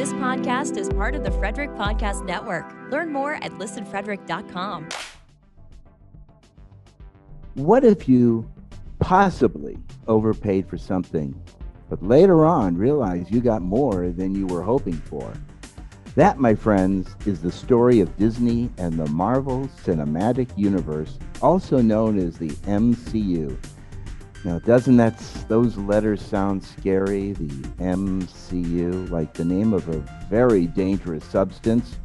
This podcast is part of the Frederick Podcast Network. Learn more at listenfrederick.com. What if you possibly overpaid for something, but later on realized you got more than you were hoping for? That, my friends, is the story of Disney and the Marvel Cinematic Universe, also known as the MCU. Now, doesn't that those letters sound scary? The MCU, like the name of a very dangerous substance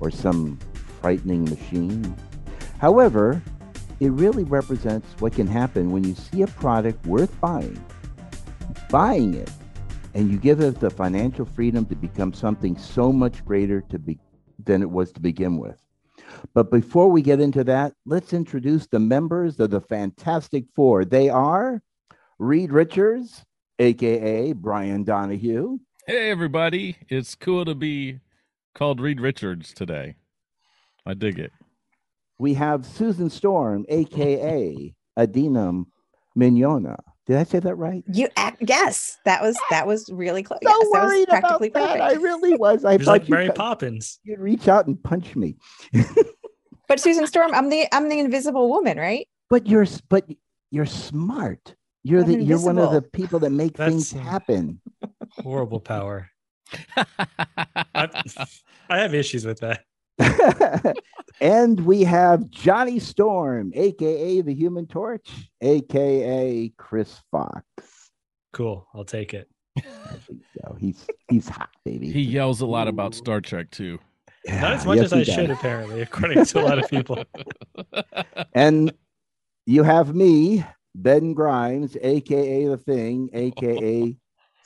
or some frightening machine. However, it really represents what can happen when you see a product worth buying, buying it, and you give it the financial freedom to become something so much greater to be than it was to begin with. But before we get into that, let's introduce the members of the Fantastic Four. They are Reed Richards, aka Brian Donahue. Hey, everybody. It's cool to be called Reed Richards today. I dig it. We have Susan Storm, aka Adeena Mignogna. Did I say that right? You act, yes, that was that was really close. So yes, that was worried about that. perfect. I really was. I You're thought like you'd, Mary Poppins. you'd reach out and punch me. But Susan Storm, I'm the I'm the invisible woman, right? But you're but you're smart. You're I'm the you're one of the people that make things happen. Horrible power. I, I have issues with that. and we have Johnny Storm, aka the Human Torch, aka Cris Fox. Cool. I'll take it. There we go. He's he's hot, baby. He yells a lot about Star Trek too. Yeah, Not as much yes, as I does. should, apparently, according to a lot of people. And you have me, Ben Grimes, aka the Thing, aka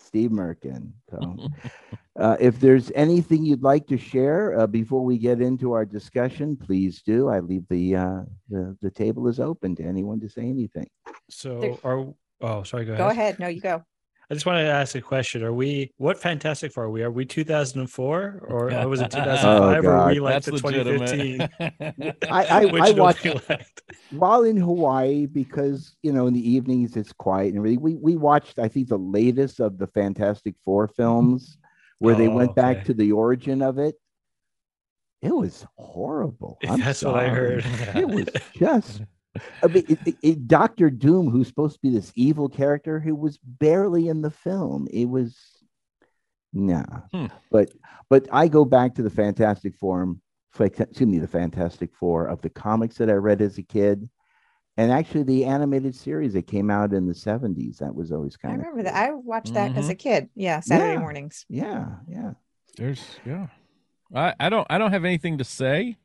Steve Merkin. So, uh, if there's anything you'd like to share uh, before we get into our discussion, please do. I leave the uh, the the table is open to anyone to say anything. So, are oh, sorry, go ahead. Go ahead. No, you go. I just wanted to ask a question. Are we what Fantastic Four are we? Are we 2004 or, or was it 2005 or are we God. like That's the 2015? I I, I don't watch feel like- while in Hawaii because you know in the evenings it's quiet and everything. We we watched I think the latest of the Fantastic Four films where they Oh, went back to the origin of it. It was horrible. I'm That's what I heard. It was just. I mean, it, it- it- Doctor Doom, who's supposed to be this evil character, who was barely in the film. It was, nah. Hmm. But but I go back to the Fantastic Four, excuse me, the Fantastic Four of the comics that I read as a kid, and actually the animated series that came out in the '70s. That was always I kind of. I remember that. I watched that Mm-hmm. as a kid. Yeah, Saturday Yeah. mornings. Yeah, yeah. There's yeah. I, I don't I don't have anything to say,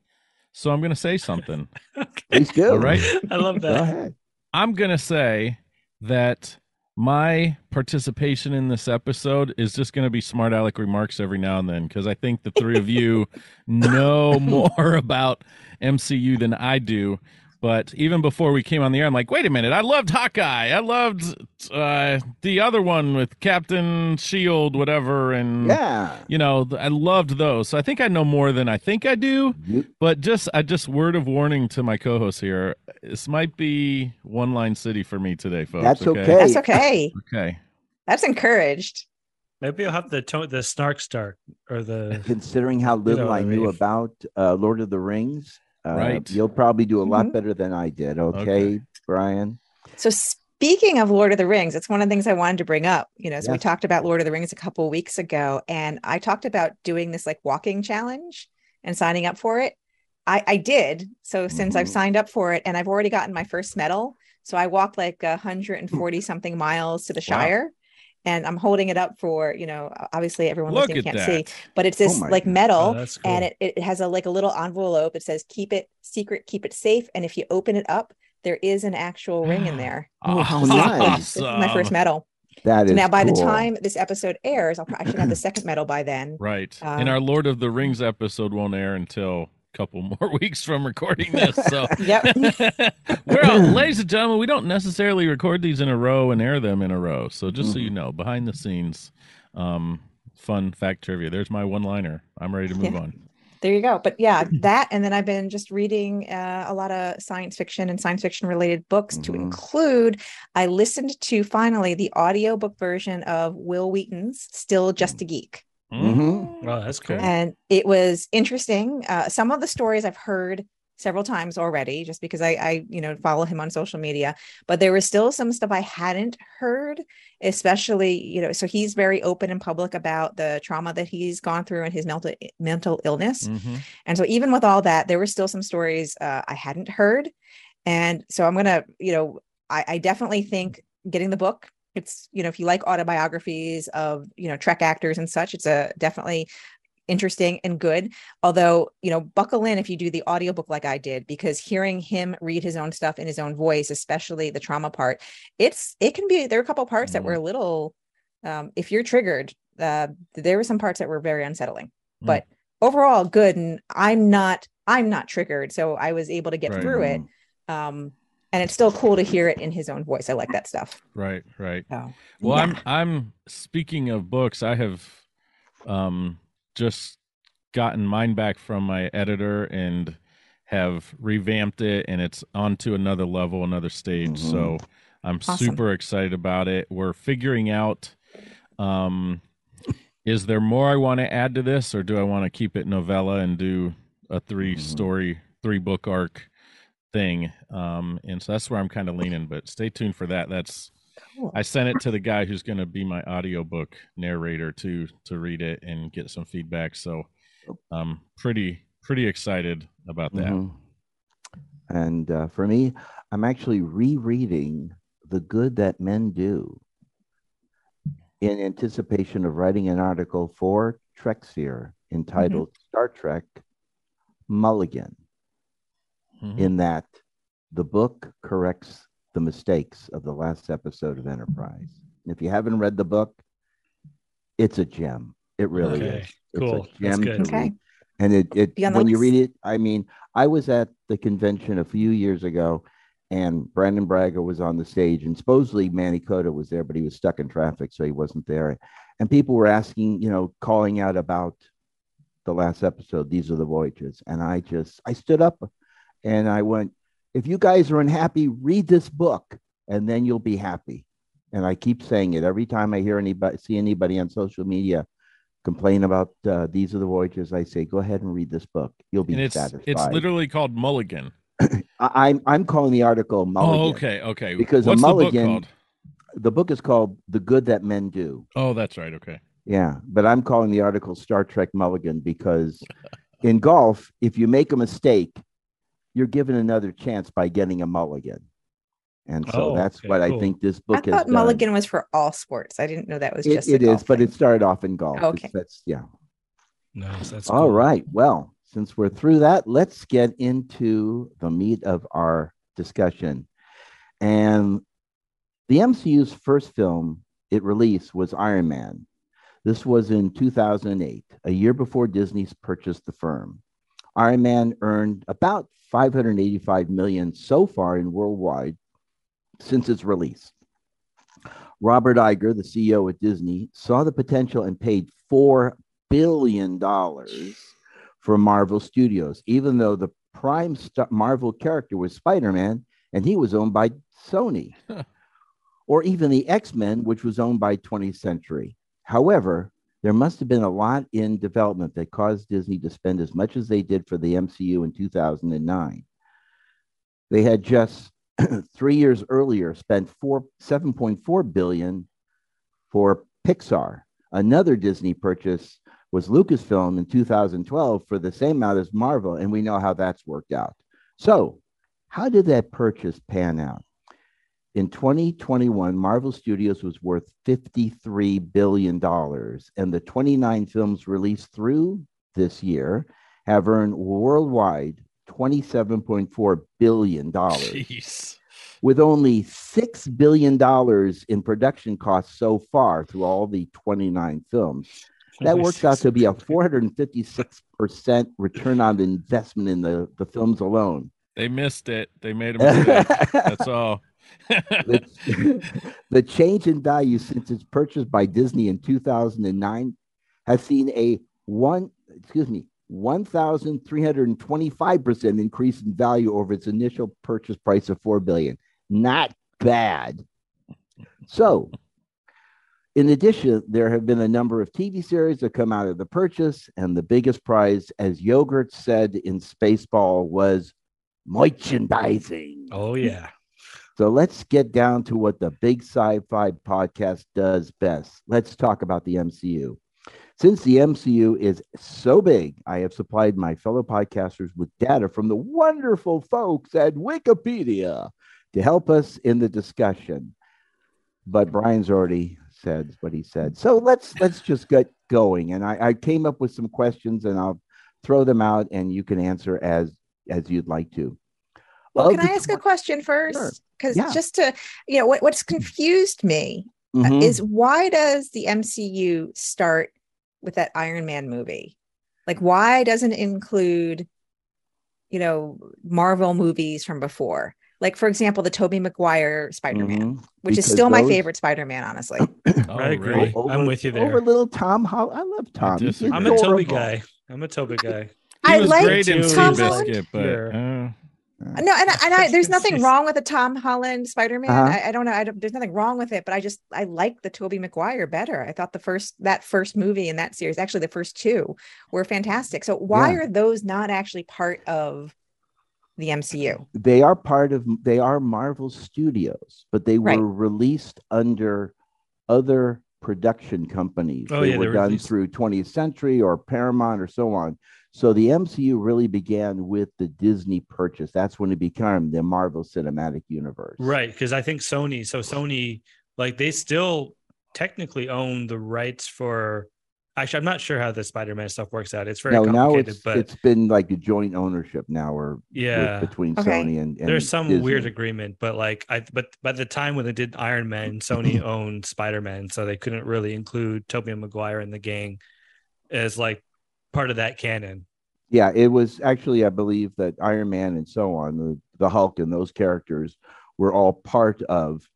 so I'm gonna say something. Please do. All right. I love Go that. ahead. I'm gonna say that my participation in this episode is just gonna be smart aleck remarks every now and then because I think the three of you know more about MCU than I do. But even before we came on the air, I'm like, wait a minute, I loved Hawkeye. I loved uh, the other one with Captain Shield, whatever, and Yeah. you know, I loved those. So I think I know more than I think I do. You- But just, I just word of warning to my co-hosts here. This might be one line city for me today, folks. That's okay. That's okay. Okay. That's encouraged. Maybe I'll have the tone, the snark start or the considering how little what I I knew mean. about uh, Lord of the Rings, uh, Right. You'll probably do a lot Mhm. better than I did. Okay, Okay. Brian. So speaking of Lord of the Rings, it's one of the things I wanted to bring up. You know, so we talked about Lord of the Rings a couple weeks ago, and I talked about doing this like walking challenge and signing up for it. I, I did. So since I've Mhm. signed up for it and I've already gotten my first medal, so I walked like 140 something miles to the Wow. Shire. And I'm holding it up for, you know, obviously everyone Look listening can't that. see, but it's this Oh like God. medal Oh, cool. and it, it has a like a little envelope. It says keep it secret, keep it safe. And if you open it up, there is an actual ring in there. Oh, how nice. This my first medal. That is So now, by the time this episode airs, I'll probably should have the second medal by then. Right. Um, and our Lord of the Rings episode won't air until a couple more weeks from recording this. So Yep. well, ladies and gentlemen, we don't necessarily record these in a row and air them in a row. So just so you know, behind the scenes, um, fun fact trivia. There's my one liner. I'm ready to move Yeah. on. There you go. But yeah, that, and then I've been just reading uh, a lot of science fiction and science fiction related books to Mhm. include. I listened to finally the audiobook version of Wil Wheaton's "Still Just a Geek." Mhm. Oh, that's cool. and it was interesting. Uh, some of the stories I've heard several times already, just because I, I, you know, follow him on social media. But there was still some stuff I hadn't heard, especially, you know, so he's very open and public about the trauma that he's gone through and his mental mental illness. Mhm. And so even with all that, there were still some stories uh, I hadn't heard. And so I'm gonna, you know, I, I definitely think getting the book. It's you know if you like autobiographies of you know Trek actors and such, it's a definitely interesting and good. Although you know buckle in if you do the audiobook like I did because hearing him read his own stuff in his own voice, especially the trauma part, it's it can be there are a couple parts that Mhm. were a little um, if you're triggered. Uh, there were some parts that were very unsettling, Mm. but overall good. And I'm not I'm not triggered, so I was able to get Right. through it um and it's still cool to hear it in his own voice i like that stuff Right, right. so Well, yeah. I'm I'm speaking of books, I have um just gotten mine back from my editor and have revamped it and it's on to another level, another stage. Mhm. So I'm Awesome. super excited about it. We're figuring out um is there more I want to add to this or do I want to keep it novella and do a three Mhm. story, three book arc thing? Um and so that's where I'm kind of leaning, but stay tuned for that. That's Cool. I sent it to the guy who's going to be my audiobook narrator to to read it and get some feedback. So I'm pretty pretty excited about that. Mhm. And uh, for me, I'm actually rereading The Good That Men Do in anticipation of writing an article for Treksphere entitled Star Trek Mulligan, Mhm. in that the book corrects the mistakes of the last episode of Enterprise. If you haven't read the book, it's a gem. It really Okay, is. cool. It's a That's gem good. to Okay. read. And it, it Be on when you read it, I mean, I was at the convention a few years ago, and Brannon Braga was on the stage, and supposedly Manny Coto was there, but he was stuck in traffic, so he wasn't there. And people were asking, you know, calling out about the last episode. These are the voyages, and I just I stood up, and I went, if you guys are unhappy, read this book, and then you'll be happy. And I keep saying it every time I hear anybody see anybody on social media complain about uh, these are the voyages. I say, go ahead and read this book. You'll be And it's satisfied. it's literally called Mulligan. I, I'm I'm calling the article Mulligan. Oh, okay, okay. Because a What's mulligan- the book called? The book is called The Good That Men Do. Oh, that's right. Okay. Yeah, but I'm calling the article Star Trek Mulligan because in golf, if you make a mistake, you're given another chance by getting a mulligan. And so Oh, that's okay, what I think this i book has thought done. mulligan was for all sports i didn't know that was It- just a it is, golf but thing. it started off in golf. Oh, It's- okay. That's yeah. Nice. That's All cool. right. Well, since we're through that, let's get into the meat of our discussion. And the MCU's first film it released was Iron Man. This was in 2008, a year before Disney's purchased the firm. Iron Man earned about 585 million so far in worldwide since its release. Robert Iger, the CEO at Disney, saw the potential and paid four billion dollars for Marvel Studios, even though the prime st- Marvel character was Spider-Man and he was owned by Sony, or even the X-Men, which was owned by 20th Century. However, there must have been a lot in development that caused Disney to spend as much as they did for the MCU in 2009. They had just three years earlier spent four, 7.4 billion for Pixar. Another Disney purchase was Lucasfilm in 2012 for the same amount as Marvel, and we know how that's worked out. So, how did that purchase pan out? In 2021, Marvel Studios was worth $53 billion, and the 29 films released through this year have earned worldwide $27.4 billion, Jeez. with only $6 billion in production costs so far through all the 29 films. That works out to be a 456% return on investment in the, the films alone. They missed it. They made a mistake. That's all. The, the change in value since its purchase by Disney in 2009 has seen a one, excuse me, 1,325% increase in value over its initial purchase price of 4 billion. Not bad. So, In addition, there have been a number of TV series that come out of the purchase, and the biggest prize, as Yogurt said in Spaceball, was merchandising. Oh yeah. So let's get down to what the Big Sci-Fi podcast does best. Let's talk about the MCU. Since the MCU is so big, I have supplied my fellow podcasters with data from the wonderful folks at Wikipedia to help us in the discussion. But Brian's already said what he said. So let's let's just get going. And I, I came up with some questions and I'll throw them out and you can answer as as you'd like to. Well, Of can I ask a question Sure. First? Because Yeah. just to, you know, what, what's confused me uh, Mhm. is why does the MCU start with that Iron Man movie? Like, why doesn't it include, you know, Marvel movies from before? Like, for example, the Tobey Maguire Spider Man, Mhm. which is Because still my favorite Spider Man, honestly. Oh, I agree. really? I'm with you there. Over little Tom Hol- I love Tom. I'm a Tobey guy. I'm a Tobey guy. He I was like great in Tom Seabiscuit, Holland. but Here. uh, No, and, and I, there's nothing wrong with a Tom Holland Spider Man. Uh-huh. I, I don't know. I don't, there's nothing wrong with it, but I just I like the Tobey Maguire better. I thought the first that first movie in that series, actually the first two, were fantastic. So why Yeah. are those not actually part of the MCU? They are part of they are Marvel Studios, but they Right. were released under other production companies. Oh, they yeah, were were done released- through 20th Century or Paramount or so on. So the MCU really began with the Disney purchase. That's when it became the Marvel Cinematic Universe. Right. Because I think Sony, so Sony, like they still technically own the rights for. Actually, I'm not sure how the Spider-Man stuff works out. It's very No, now complicated, it's but it's been like a joint ownership now, or yeah, between Okay. Sony and, and there's some weird agreement. But like, I but by the time when they did Iron Man, Sony owned Spider-Man, so they couldn't really include Tobey Maguire and the gang as like part of that canon. Yeah, it was actually, I believe that Iron Man and so on, the, the Hulk and those characters were all part of,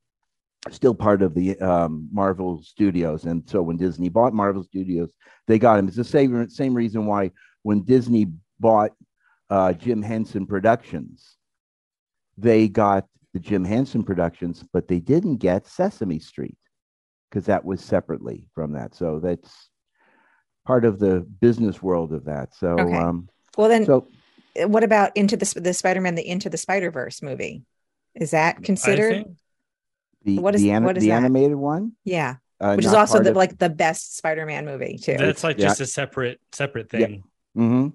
still part of the um, Marvel Studios. And so when Disney bought Marvel Studios, they got him. It's the same same reason why when Disney bought uh, Jim Henson Productions, they got the Jim Henson Productions, but they didn't get Sesame Street because that was separately from that. So that's part of the business world of that. So, Okay. um, Well, then so what about into the the Spider Man the Into the Spider Verse movie? Is that considered? the What is- the, what is the that? animated one, Yeah, uh, which is also the of- like the best Spider Man movie too. that's like Yeah. just a separate separate Yeah. thing. Mhm.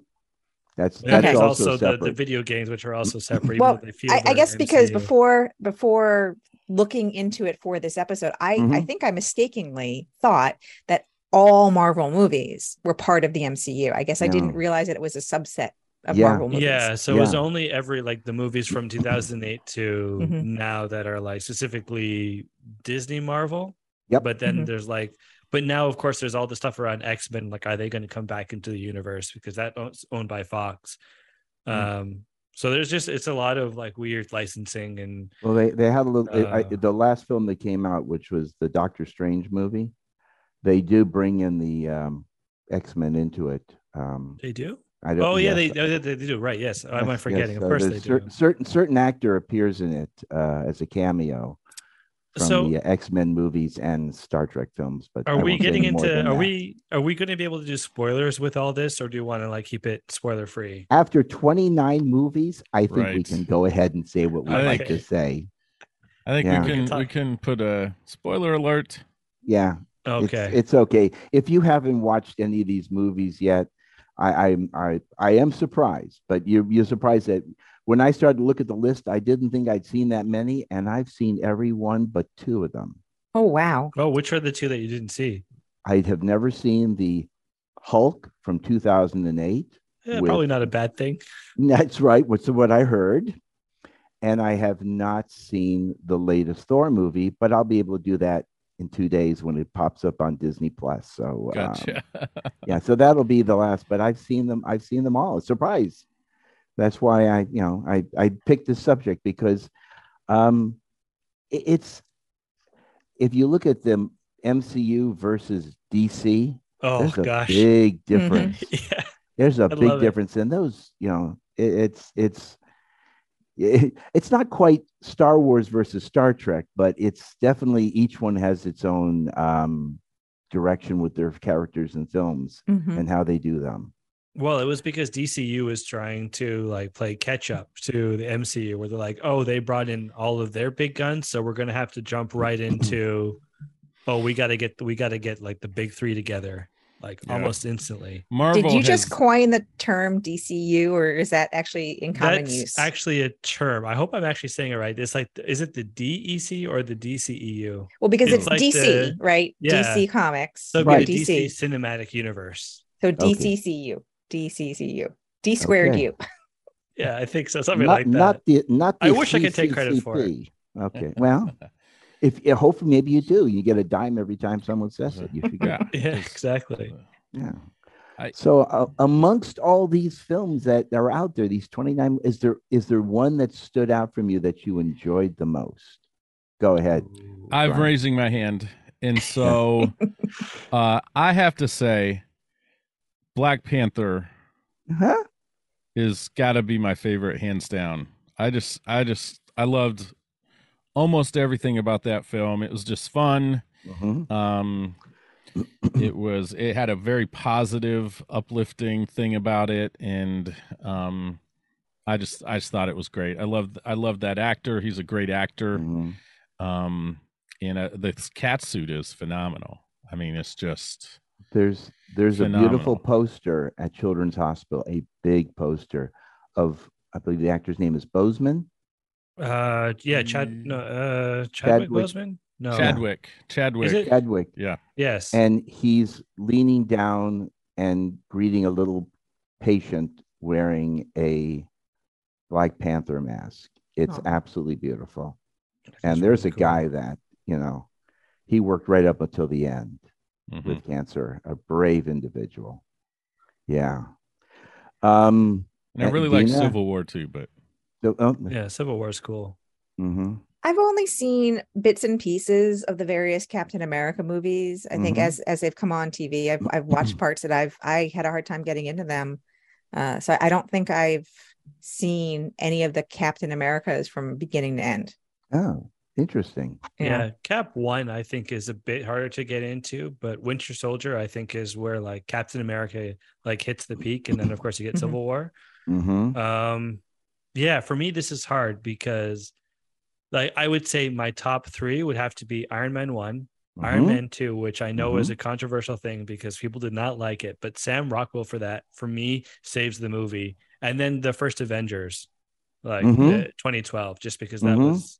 That's that's there's also, also, the, the video games, which are also separate. well they feel I, I they're guess because before before looking into it for this episode i i Mhm. think i mistakenly thought that all marvel movies were part of the mcu i guess i didn't realize that it was a subset of Yeah. marvel movies Yeah, so it was only every like the movies from 2008 to Mhm. now that are like specifically Disney Marvel. Yep. But then Mhm. there's like, but now of course there's all the stuff around X Men. Like, are they going to come back into the universe because that's owned by Fox? Mm. Um, so there's just it's a lot of like weird licensing and well, they they had a little. I, Uh, the last film that came out, which was the Doctor Strange movie, they do bring in the um, X Men into it. Um, they do. I don't. Oh yeah, yes, they, oh, they they do right. Yes, am I forgetting? yes, Of uh, course they there's do. certain certain actor appears in it uh, as a cameo from So- the X Men movies and Star Trek films. But I Are we getting into? Are that. we are we going to be able to do spoilers with all this, or do you want to like keep it spoiler free? After 29 movies, I think we can go ahead and say what we'd I like think- to say. I think Yeah. we We can can we can put a spoiler alert. Yeah, Okay. It's, it's okay. If you haven't watched any of these movies yet, I I'm I I am surprised, but you're you're surprised that when I started to look at the list, I didn't think I'd seen that many, and I've seen every one but two of them. oh wow oh, which are the two that you didn't see? I have never seen the Hulk from 2008. Yeah, With- probably not a bad thing. That's right. What's what I heard. And I have not seen the latest Thor movie, but I'll be able to do that in two days when it pops up on Disney Plus. So um, yeah, so that'll be the last. But I've seen them. I've seen them all. Surprise. That's why I, you know, I I picked this subject because, um, it- it's if you look at them MCU versus DC, Oh there's a gosh. big difference. yeah. There's a I big love it. difference, and those, you know, it, it's it's it- it's not quite Star Wars versus Star Trek, but it's definitely each one has its own um, direction with their characters and films Mhm. and how they do them. Well, it was because DCU was trying to like play catch up to the MCU, where they're like, "Oh, they brought in all of their big guns, so we're gonna have to jump right into, oh, we got to get we got to get like the big three together, like Yeah. almost instantly." Marvel. Did you just coin the term DCU, or is that actually in common That's use? actually a term. I hope I'm actually saying it right. It's like, is it the DEC or the DCEU? well, because it's it's, like DC, the- right? Yeah. DC Comics, So Right. the DC. DC Cinematic Universe. So Okay. DCCU, DCCU, D squared Okay. U. Yeah, I think so. Something not, like that. not the not the I wish I could take credit for it. Okay, well, if yeah, hopefully maybe you do. You get a dime every time someone says it. You should get Yeah, yeah, exactly. Yeah. I- so uh, amongst all these films that are out there, these 29, is there is there one that stood out from you that you enjoyed the most? Go ahead. I'm Brian. raising my hand, and so uh, I have to say, Black Panther Huh? is got to be my favorite, hands down. I just, I just, I loved almost everything about that film. It was just fun. Mhm. Um, it was, it had a very positive, uplifting thing about it, and um, I just, I just thought it was great. I loved, I loved that actor. He's a great actor. Mhm. Um, and uh, the cat suit is phenomenal. I mean, it's just There's there's a beautiful poster at Children's Hospital, a big poster of I believe the actor's name is Boseman. Uh, yeah, Chad. No, uh, Chadwick Chadwick. Boseman. No, Chadwick. Chadwick. Is it? Chadwick. Yeah. Yes. and he's leaning down and greeting a little patient wearing a Black Panther mask. It's Oh. absolutely beautiful. That's And there's a cool. guy that, you know, he worked right up until the end Mhm. with cancer, a brave individual. Yeah. Um, And I Uh, really like Civil War too, but the- oh, Yeah, Civil War is cool. mhm. I've only seen bits and pieces of the various Captain America movies. I think Mhm. as as they've come on TV, I've I've watched parts that I've I had a hard time getting into them. Uh, so I don't think I've seen any of the Captain Americas from beginning to end. Oh, interesting. Yeah. Cap one, I think, is a bit harder to get into, but Winter Soldier, I think, is where like Captain America like hits the peak, and then of course you get Mhm. Civil War. hmm Um, yeah, for me, this is hard because, like, I would say my top three would have to be Iron Man one, Iron Man two, which I know is a controversial thing because people did not like it, but Sam Rockwell for that, for me, saves the movie, and then the first Avengers, like Mhm. uh, 2012, just because that Mhm. was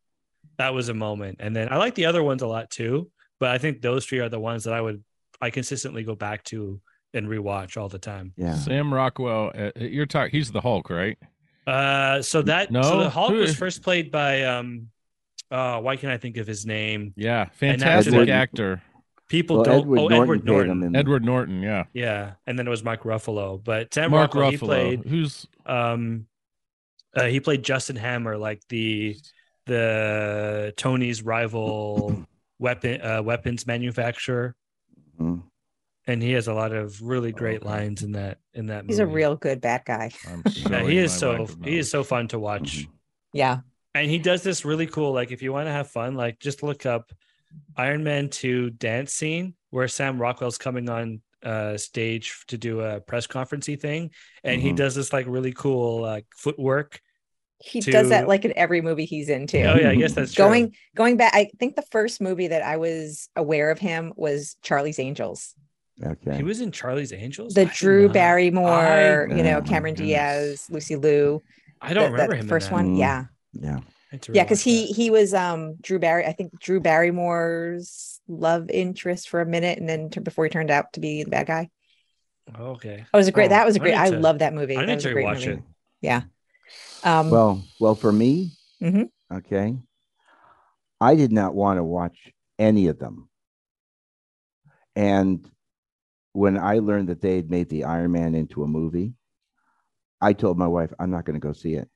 that was a moment, and then I like the other ones a lot too, but I think those three are the ones that I would I consistently go back to and rewatch all the time. Yeah. Sam Rockwell, uh, you're talking. He's the Hulk, right? Uh, so that so the Hulk was first played by um, uh, why can't I think of his name? Yeah, fantastic Edward- actor, People Well, don't. Edward oh, Norton Edward Norton. him in Edward Norton. Yeah, Yeah, and then it was Mike Ruffalo, but Sam Mark Rockwell he Ruffalo. played Who's um, uh, he played Justin Hammer, like the the Tony's rival weapon uh, weapons manufacturer, Mhm. And he has a lot of really great Okay. lines in that in that. He's a real good bad guy. Yeah, he is so he is so fun to watch. Mhm. Yeah. and he does this really cool like if you want to have fun like just look up iron man 2 dance scene where sam rockwell's coming on uh stage to do a press conferencey thing and he Mhm. does this like really cool like footwork He does that like in every movie he's in too. oh yeah i guess that's true. going going back, I think the first movie that I was aware of him was Charlie's Angels. Okay. he was in charlie's angels The did Drew Barrymore, I- you know, Oh, Cameron. Diaz, Lucy Liu. i don't the- remember that him in first that. one. Mm. Yeah. yeah. I had to Yeah, because he he was um Drew Barry. I think Drew Barrymore's love interest for a minute, and then t- before he turned out to be the bad guy. Oh, okay It was a great. Oh, that was a great. need I to- love that movie. I That need to great watch it. Yeah. Um. Well, well, for me, Mhm. okay, I did not want to watch any of them. And when I learned that they had made the Iron Man into a movie, I told my wife, I'm not going to go see it.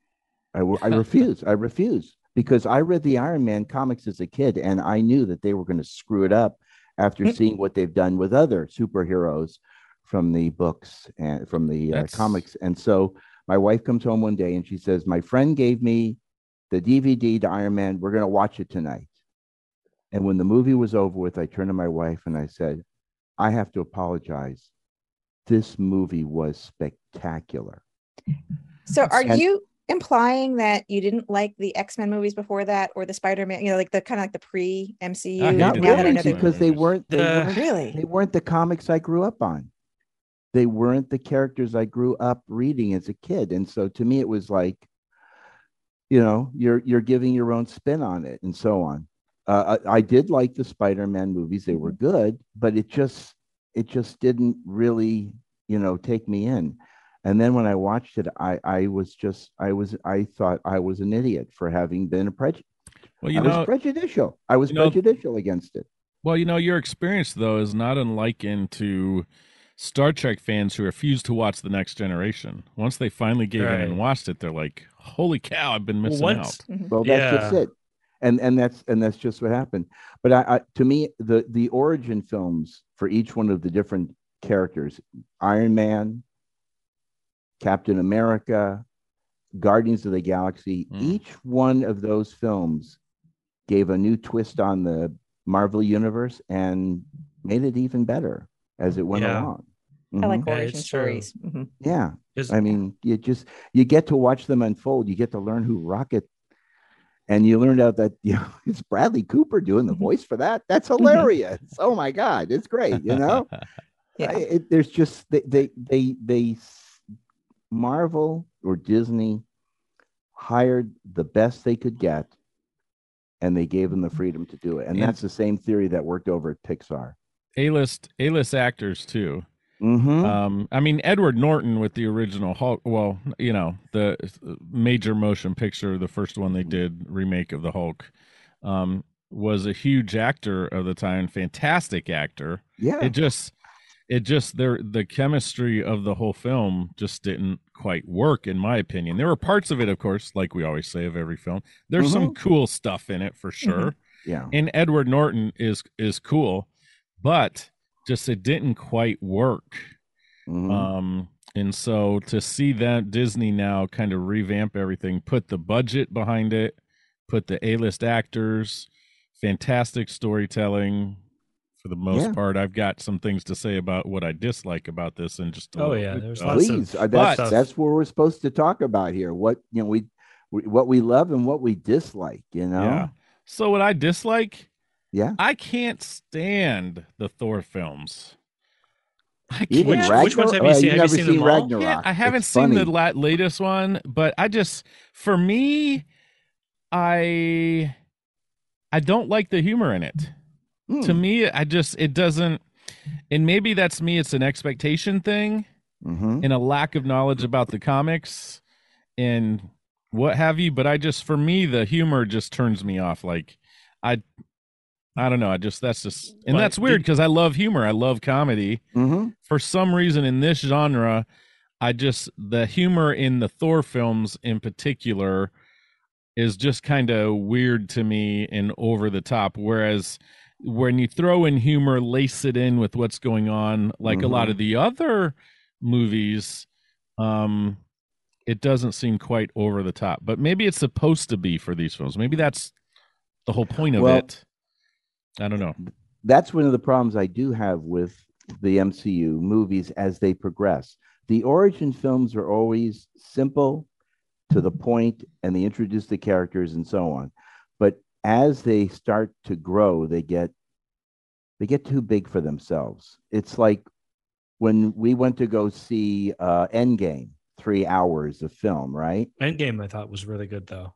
I refuse. I refuse because I read the Iron Man comics as a kid and I knew that they were going to screw it up after Mm. seeing what they've done with other superheroes from the books and from the uh, comics. And so my wife comes home one day and she says, My friend gave me the DVD to Iron Man. We're going to watch it tonight. And when the movie was over with, I turned to my wife and I said, I have to apologize. This movie was spectacular. So are And- you implying that you didn't like the X-Men movies before that or the Spider-Man, you know, like the kind of like the pre-MCU? I Not hated now that I really, know Spider-Man that because they weren't, they The- weren't really they weren't the comics I grew up on. They weren't the characters I grew up reading as a kid. And so to me it was like, you know, you're you're giving your own spin on it and so on. Uh, I, I did like the Spider-Man movies; they were good, but it just it just didn't really, you know, take me in. And then when I watched it, I I was just I was I thought I was an idiot for having been a prejudice. Well, you I know, was prejudicial. I was you know- prejudicial against it. Well, you know, your experience though is not unlike into Star Trek fans who refuse to watch the Next Generation. Once they finally gave in and watched it, they're like, "Holy cow, I've been Well, missing once- out." Well, that's just it, and and that's and that's just what happened. But I, I, to me, the the origin films for each one of the different characters, Iron Man, Captain America, Guardians of the Galaxy, Mm. each one of those films gave a new twist on the Marvel universe and made it even better as it went Yeah. along. I like Mhm. Yeah, origin it's true. stories. Mhm. yeah. Just- I mean, you just you get to watch them unfold. You get to learn who Rocket, and you learned out that you know it's Bradley Cooper doing the Mhm. voice for that. That's hilarious. oh my god, it's great. You know, Yeah. I- it, there's just they they they they Marvel or Disney hired the best they could get, and they gave them the freedom to do it. And And- that's the same theory that worked over at Pixar. A-list A-list actors too. Mm-hmm. Um, I mean, Edward Norton with the original Hulk. Well, you know, the major motion picture, the first one they did remake of the Hulk, um, was a huge actor of the time, fantastic actor. yeah. It just, it just there the chemistry of the whole film just didn't quite work, in my opinion. There were parts of it, of course, like we always say of every film. There's some cool stuff in it for sure yeah. and Edward Norton is is cool, but just it didn't quite work. Mhm. Um, and so to see that Disney now kind of revamp everything, put the budget behind it, put the A list actors, fantastic storytelling. For the most Yeah. part, I've got some things to say about what I dislike about this, and just Oh, yeah, there's uh, lots of- Please, uh, but- that's that's what we're supposed to talk about here. What you know, we, we what we love and what we dislike. You know, yeah. So what I dislike, yeah. I can't stand the Thor films. I can't. Which- which ones have you Well, seen? you've you seen seen them? Ragnarok. can't- I haven't It's seen the funny. la- latest one, but I just for me, I I don't like the humor in it. Hmm. To me, I just it doesn't. And maybe that's me. It's an expectation thing Mhm. and a lack of knowledge about the comics and what have you. But I just for me, the humor just turns me off. Like I. I don't know. I just that's just and But that's weird because I love humor. I love comedy Mhm. for some reason in this genre, I just the humor in the Thor films in particular is just kind of weird to me and over the top. Whereas when you throw in humor, lace it in with what's going on, like a lot Mhm. of the other movies, um, it doesn't seem quite over the top. But maybe it's supposed to be for these films. Maybe that's the whole point of Well- it. I don't know. That's one of the problems I do have with the MCU movies as they progress. The origin films are always simple, to the point, and they introduce the characters and so on. But as they start to grow, they get they get too big for themselves. It's like when we went to go see uh, Endgame, three hours of film, right? Endgame, I thought was really good though.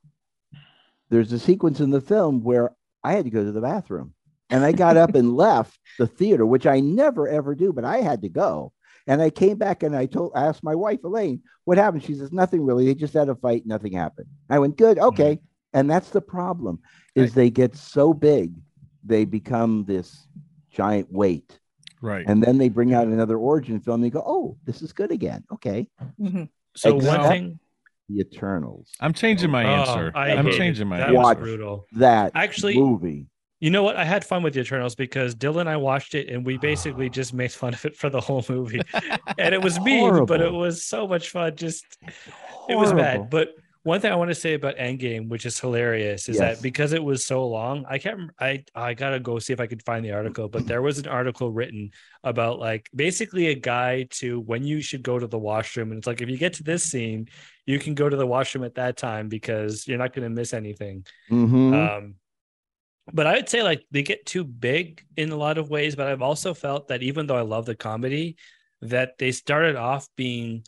there's a sequence in the film where I had to go to the bathroom and I got up and left the theater, which I never ever do, but I had to go. And I came back and I told asked my wife Elaine, what happened? She says, Nothing really. They just had a fight, nothing happened. I went, Good, okay. And that's the problem, is they get so big, they become this giant weight. Right. And then they bring out another origin film. And they go, Oh, this is good again. Okay. Mhm. So Except- one thing The Eternals. I'm changing my Oh, answer. I I'm hated changing my that answer. was Watch. brutal. That Actually- movie. You know what? I had fun with the Eternals because Dylan and I watched it and we basically just made fun of it for the whole movie. And it was mean, but it was so much fun. Just it was bad. But one thing I want to say about Endgame, which is hilarious, is Yes. that because it was so long, I can't. I I gotta go see if I could find the article, but there was an article written about like basically a guide to when you should go to the washroom, and it's like if you get to this scene, you can go to the washroom at that time because you're not going to miss anything. Mhm. Um, but I would say like they get too big in a lot of ways. But I've also felt that even though I love the comedy, that they started off being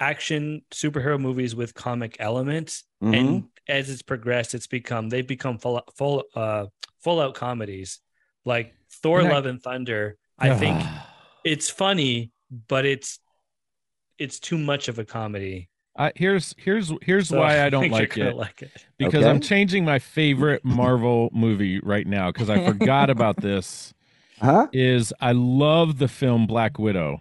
action superhero movies with comic elements, Mhm. and as it's progressed, it's become they've become full full uh full out comedies. Like Thor: And I- Love and Thunder, I think it's funny, but it's it's too much of a comedy. I, here's here's here's So why I don't think like it Like it. because Okay. I'm changing my favorite Marvel movie right now because I forgot about this. Huh? Is I love the film Black Widow.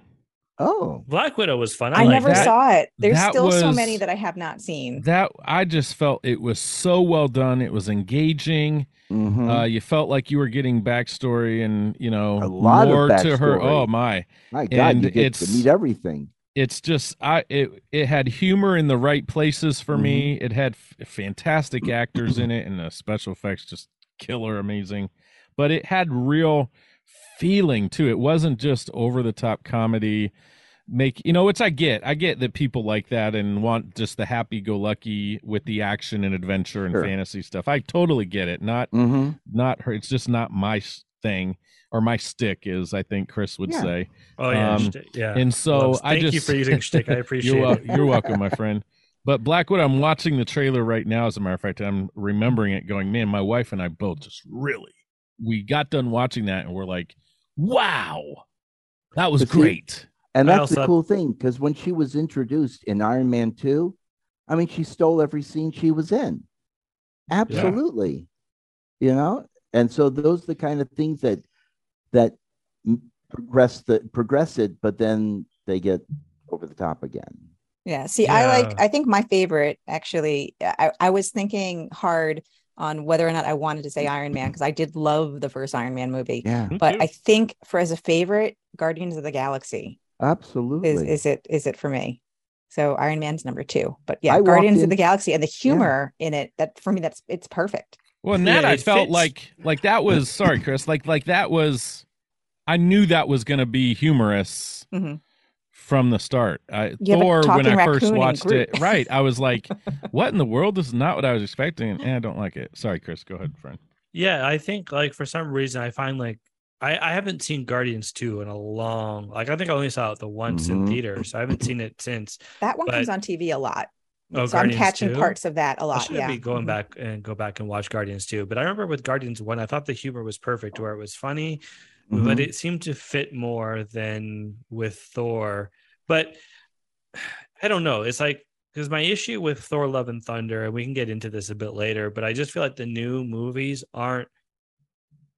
Oh. Black Widow was fun. I like never that- saw it. There's that still so many that I have not seen. That I just felt it was so well done. It was engaging. Mhm. Uh, you felt like you were getting backstory and you know A lot of more to her. backstory. Oh my! My God, and you get to meet everything. It's just I it it had humor in the right places for me. Mm-hmm. It had f- fantastic actors in it, and the special effects just killer amazing. But it had real feeling too. It wasn't just over the top comedy. Make you know, which I get. I get that people like that and want just the happy go lucky with the action and adventure and Sure. fantasy stuff. I totally get it. Not mm-hmm. not her. It's just not my thing or my stick, is I think Cris would Yeah. say. Oh yeah, Um, yeah. And so Well, I thank you for using shtick. I appreciate you're, it. you're welcome, my friend. But Blackwood, I'm watching the trailer right now. As a matter of fact, I'm remembering it, going, man, my wife and I both just really. We got done watching that, and we're like, wow, that was But see, great. And I that's the cool thing because when she was introduced in Iron Man 2, I mean, she stole every scene she was in. Absolutely. You know? And so those are the kind of things that that progress the progress it, but then they get over the top again. Yeah. See, I like, I think my favorite actually, I, I was thinking hard on whether or not I wanted to say Iron Man because I did love the first Iron Man movie. Yeah, But. I think for as a favorite, Guardians of the Galaxy absolutely. is is it is it for me. So Iron Man's number two. But yeah, I walked Guardians of the Galaxy and the humor in it, that for me, that's it's perfect. Well, and Yeah, that I felt fits. like like that was sorry, Cris. Like like that was, I knew that was going to be humorous Mhm. from the start. I, You have a Thor, when I first watched it, right? I was like, what in the world? This is not what I was expecting. And I don't like it. Sorry, Cris. Go ahead, friend. Yeah, I think like for some reason I find like I, I haven't seen Guardians 2 in a long like I think I only saw it the once in Mhm. theaters. I haven't seen it since. That one comes on TV a lot. Oh, so I'm catching 2? parts of that a lot. I should Yeah. be going Mhm. back and go back and watch Guardians 2. But I remember with Guardians 1, I thought the humor was perfect where it was funny, but Mhm. it seemed to fit more than with Thor. But I don't know. It's like because my issue with Thor Love and Thunder, and we can get into this a bit later, but I just feel like the new movies aren't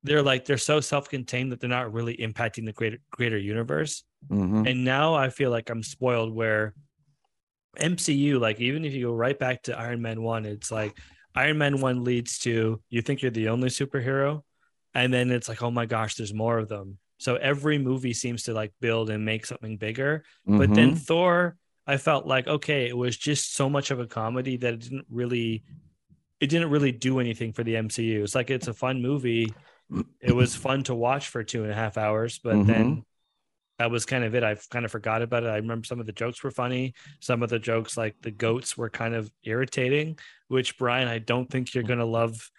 they're like they're so self-contained that they're not really impacting the greater greater universe. Mhm. And now I feel like I'm spoiled where MCU, like even if you go right back to Iron Man 1, it's like Iron Man 1 leads to you think you're the only superhero. And then it's like, oh my gosh, there's more of them. So every movie seems to like build and make something bigger. But then Mhm. Thor, I felt like, okay, it was just so much of a comedy that it didn't really it didn't really do anything for the MCU. It's like it's a fun movie. It was fun to watch for two and a half hours, but Mhm. then that was kind of it. I've kind of forgot about it. I remember some of the jokes were funny. Some of the jokes, like the goats, were kind of irritating. Which Brian, I don't think you're gonna love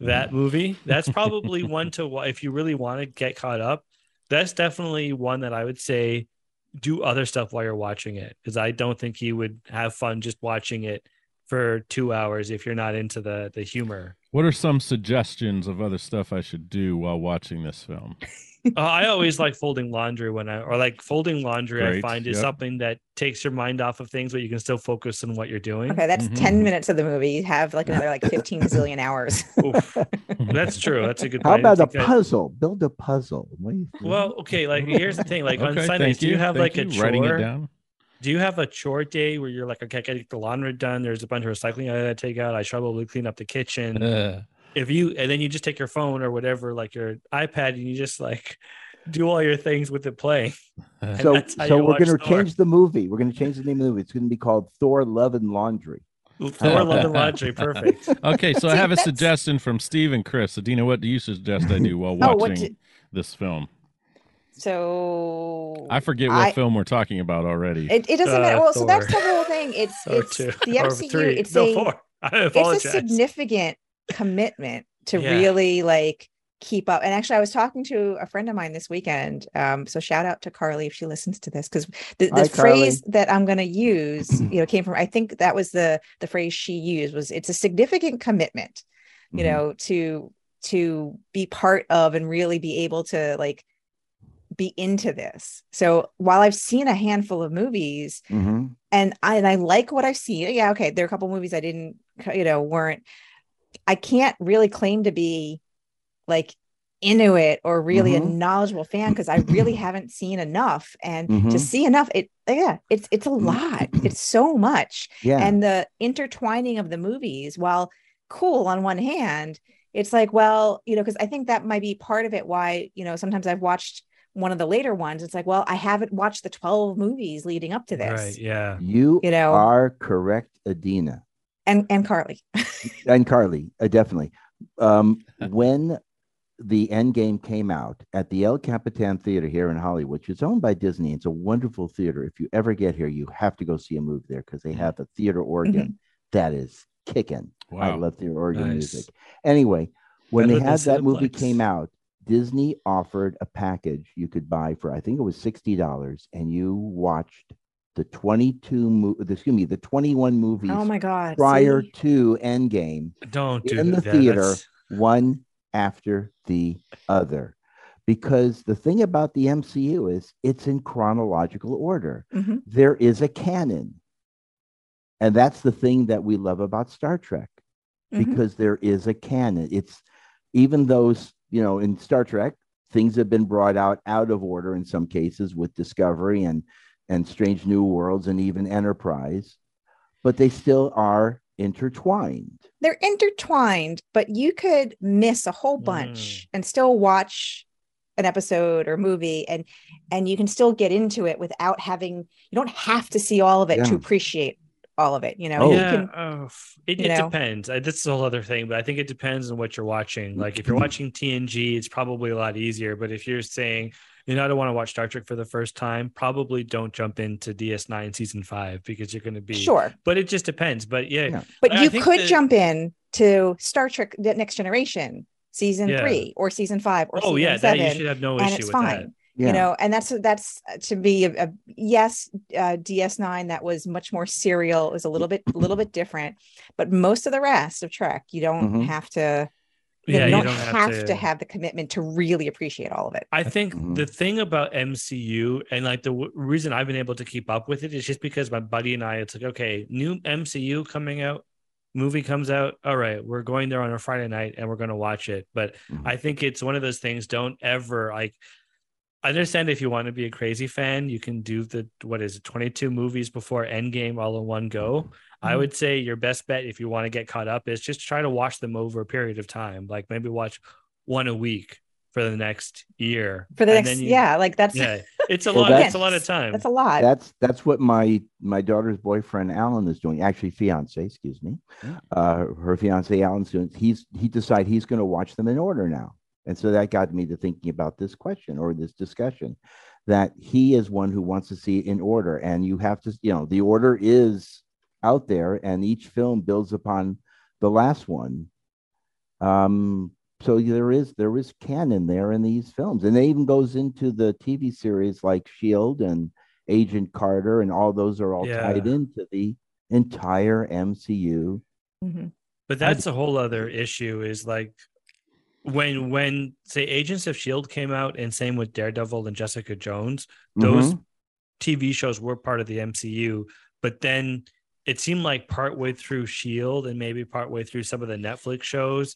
that movie. That's probably one to if you really want to get caught up. That's definitely one that I would say do other stuff while you're watching it because I don't think you would have fun just watching it for two hours if you're not into the the humor. What are some suggestions of other stuff I should do while watching this film? uh, I always like folding laundry when I or like folding laundry. I find is yep. something that takes your mind off of things, but you can still focus on what you're doing. Okay, that's Mhm. 10 minutes of the movie. You have like another like 15 zillion hours. Oof. That's true. That's a good. How point. about a think I- puzzle? Build a puzzle. What you think? Well, okay. Like here's the thing. Like on Okay, Sundays, thank do you have thank like a you. writing it down? Do you have a chore day where you're like, okay, I gotta get the laundry done. There's a bunch of recycling I gotta take out. I should probably clean up the kitchen. Uh, if you and then you just take your phone or whatever, like your iPad, and you just like do all your things with it playing. so so we're going to Thor. change the movie. We're going to change the name of the movie. It's going to be called Thor: Love and Laundry. Thor: Love and Laundry, perfect. Okay, so I have a suggestion from Steve and Cris. Adeena, what do you suggest I do while Oh, watching what do- this film? So I forget what I- film we're talking about already. It, it doesn't Uh, matter. Well, so that's the whole thing. It's it's two, the MCU. three. It's no a four. I it's a significant commitment to Yeah. really like keep up. And actually, I was talking to a friend of mine this weekend. Um, so shout out to Carly if she listens to this, because the, the Hi, phrase that I'm going to use, you know, came from. I think that was the the phrase she used was it's a significant commitment, you Mhm. know, to to be part of and really be able to like be into this. So while I've seen a handful of movies, Mhm. and I and I like what I've seen. Yeah, okay, there are a couple movies I didn't, you know, weren't. I can't really claim to be like into it or really a Mhm. knowledgeable fan because I really haven't seen enough. And to Mhm. see enough, it yeah, it's it's a lot. It's so much, Yeah. and the intertwining of the movies, while cool on one hand, it's like well, you know, because I think that might be part of it. Why you know sometimes I've watched one of the later ones. It's like well, I haven't watched the twelve movies leading up to this. Right. Yeah. you, you know. are correct, Adeena. and and Carly. and Carly, uh, definitely. Um, when the Endgame came out at the El Capitan Theater here in Hollywood, which is owned by Disney, it's a wonderful theater. If you ever get here, you have to go see a movie there because they have a theater organ that is kicking. I love theater organ Nice. music. Anyway, when Better they had that movie came out, Disney offered a package you could buy for I think it was sixty dollars, and you watched the twenty-two, mo- excuse me, the twenty-one movies Oh my god! prior see? to Endgame, Don't do In the that. theater. That's- one after the other. Because the thing about the MCU is it's in chronological order. Mhm. There is a canon. And that's the thing that we love about Star Trek Mhm. because there is a canon. It's even those, you know, in Star Trek, things have been brought out out of order in some cases with Discovery and and Strange New Worlds and even Enterprise, but they still are intertwined. They're intertwined, but you could miss a whole bunch hmm. and still watch an episode or movie, and and you can still get into it without having. You don't have to see all of it to appreciate all of it. You know, Oh. you yeah, can. oh, it, you it know. depends. Uh, This is a whole other thing, but I think it depends on what you're watching. Like if you're watching TNG, it's probably a lot easier. But if you're saying, you know, I don't want to watch Star Trek for the first time, probably don't jump into DS9 season five because you're going to be. Sure, But it just depends. But yeah, Yeah. but I you think could that- jump in to Star Trek: The Next Generation season Yeah. three or season five or oh season yeah, that seven. you should have no and issue it's with fine. that. Yeah. you know and that's that's uh, to be a, a yes uh, ds9 that was much more serial it was a little bit a little bit different but most of the rest of trek you don't Mhm. have to you, Yeah, know, you you don't, have, to... have the commitment to really appreciate all of it I think Mhm. the thing about MCU and like the w- reason I've been able to keep up with it is just because my buddy and I, it's like, okay, new MCU coming out, movie comes out. All right, we're going there on a Friday night and we're going to watch it. But Mhm. I think it's one of those things, don't ever like, I understand if you want to be a crazy fan, you can do the, what is it, 22 movies before Endgame all in one go. I Mhm. would say your best bet if you want to get caught up is just try to watch them over a period of time. Like maybe watch one a week for the next year. for the And next then you- yeah like that's yeah, it's a Well, lot. that's- It's a lot of time. that's a lot that's that's what my my daughter's boyfriend Alan is doing. Actually, fiance, excuse me. Uh, her fiance Alan's doing. He's he decided he's going to watch them in order now, and so that got me to thinking about this question or this discussion. That he is one who wants to see it in order, and you have to, you know, the order is out there, and each film builds upon the last one. Um, so there is there is canon there in these films, and it even goes into the TV series like Shield and Agent Carter, and all those are all tied into the entire MCU. Mhm. but that's a whole other issue. Is like when when say Agents of Shield came out, and same with Daredevil and Jessica Jones. Those Mhm. TV shows were part of the MCU, but then it seemed like partway through Shield and maybe partway through some of the Netflix shows,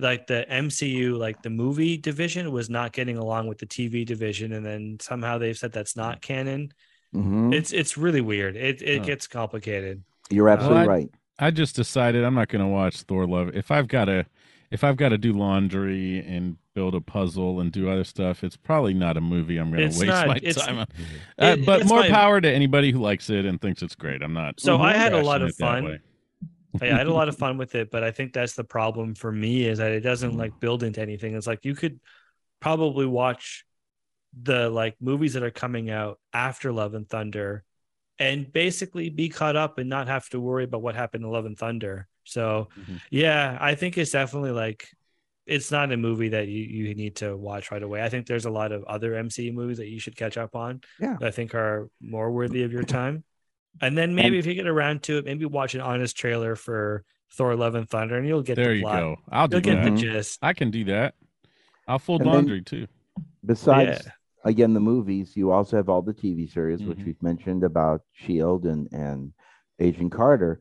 like the MCU, like the movie division was not getting along with the TV division, and then somehow they've said that's not canon. Mhm. It's it's really weird. It it Huh. gets complicated. You're absolutely Well, I- right. I just decided I'm not going to watch Thor: Love. If I've got to, if I've got to do laundry and build a puzzle and do other stuff, it's probably not a movie I'm going to waste not- my it's- time on. It- Uh, but it's more my- power to anybody who likes it and thinks it's great. I'm not. So I had a lot of fun. I had a lot of fun with it, but I think that's the problem for me is that it doesn't like build into anything. It's like you could probably watch the like movies that are coming out after Love and Thunder and basically be caught up and not have to worry about what happened in Love and Thunder. So Mhm. yeah, I think it's definitely like it's not a movie that you, you need to watch right away. I think there's a lot of other MCU movies that you should catch up on Yeah. that I think are more worthy of your time. And then maybe if you get around to it, maybe watch an honest trailer for Thor: Love and Thunder, and you'll get There the you plot. go. I'll do You'll get that. the gist. I can do that. I'll fold And then- laundry too. Besides, Yeah. again, the movies, you also have all the TV series, which Mhm. we've mentioned about Shield and and Agent Carter.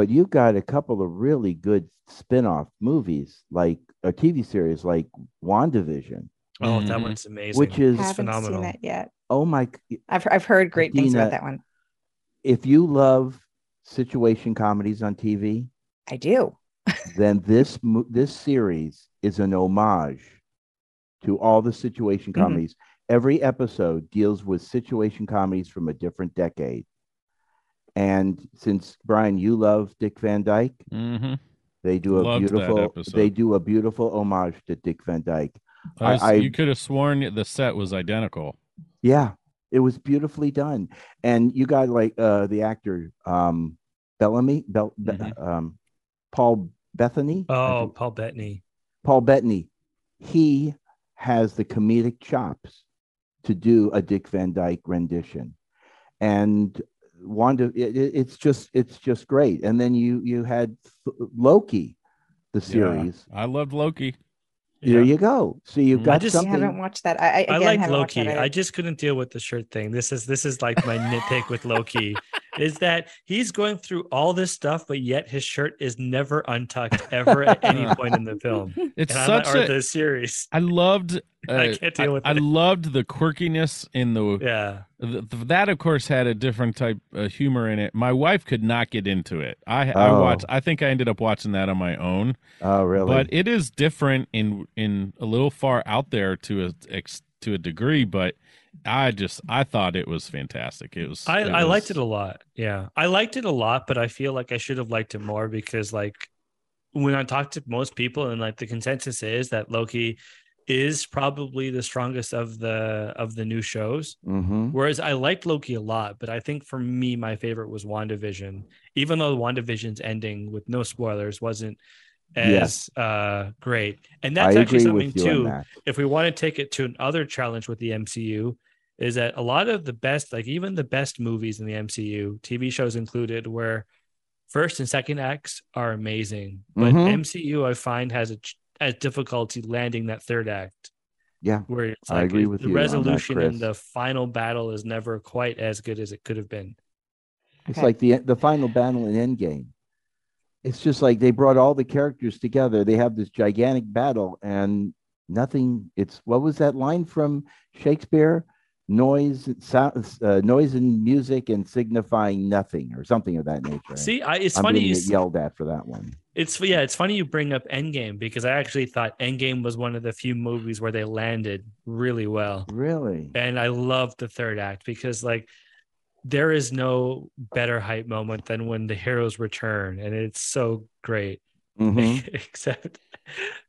But you've got a couple of really good spin-off movies, like a TV series like WandaVision, Oh, that Mhm. one's amazing. which is I haven't phenomenal. seen it yet. oh my! I've I've heard great things about that one. If you love situation comedies on TV, I do. then this this series is an homage to all the situation Mhm. comedies. Every episode deals with situation comedies from a different decade. And since Brian, you love Dick Van Dyke, hmm they do a Loved beautiful they do a beautiful homage to Dick Van Dyke. I was- I- you could have sworn the set was identical. Yeah, it was beautifully done. And you got like uh the actor um Bellamy, Bell, Be- Mhm. um Paul Bethany. Oh, Paul Bettany. Paul Bettany, he has the comedic chops to do a Dick Van Dyke rendition, and Wanda, it, it- it's just it's just great. And then you you had Loki, the series. I loved Loki. There you go. So you've Mm. got I just I haven't watched that. I, I, I like Loki. that I just couldn't deal with the shirt thing. This is this is like my nitpick with Loki is that he's going through all this stuff, but yet his shirt is never untucked ever at any point in the film. It's And I'm such a. the series. I loved. Uh, I can't deal with I, it. loved the quirkiness in the, Yeah. th- th- that. Of course, had a different type of humor in it. My wife could not get into it. I I Oh. watched. I think I ended up watching that on my own. oh, really? But it is different in in a little far out there to a to a degree. But I just I thought it was fantastic. It was. I, I liked it a lot. Yeah. I liked it a lot, but I feel like I should have liked it more because like when I talk to most people and like the consensus is that Loki is probably the strongest of the of the new shows. hmm Whereas I liked Loki a lot, but I think for me, my favorite was WandaVision. Even though WandaVision's ending with no spoilers wasn't as uh great. And that's I actually something with you on too that. if we want to take it to another challenge with the MCU, is that a lot of the best, like even the best movies in the MCU, TV shows included, where first and second acts are amazing, but Mhm. MCU I find has a has difficulty landing that third act. Yeah, where it's I like agree with the you on that, resolution in the final battle is never quite as good as it could have been. It's Okay. like the the final battle in Endgame. It's just like they brought all the characters together. They have this gigantic battle, and nothing. It's what was that line from Shakespeare? Noise, sound, uh, noise and music, and signifying nothing, or something of that nature. See, I, it's I'm funny you yelled at for that one. It's yeah, it's funny you bring up Endgame because I actually thought Endgame was one of the few movies where they landed really well. Really? and I love the third act because like there is no better hype moment than when the heroes return and it's so great Mhm. except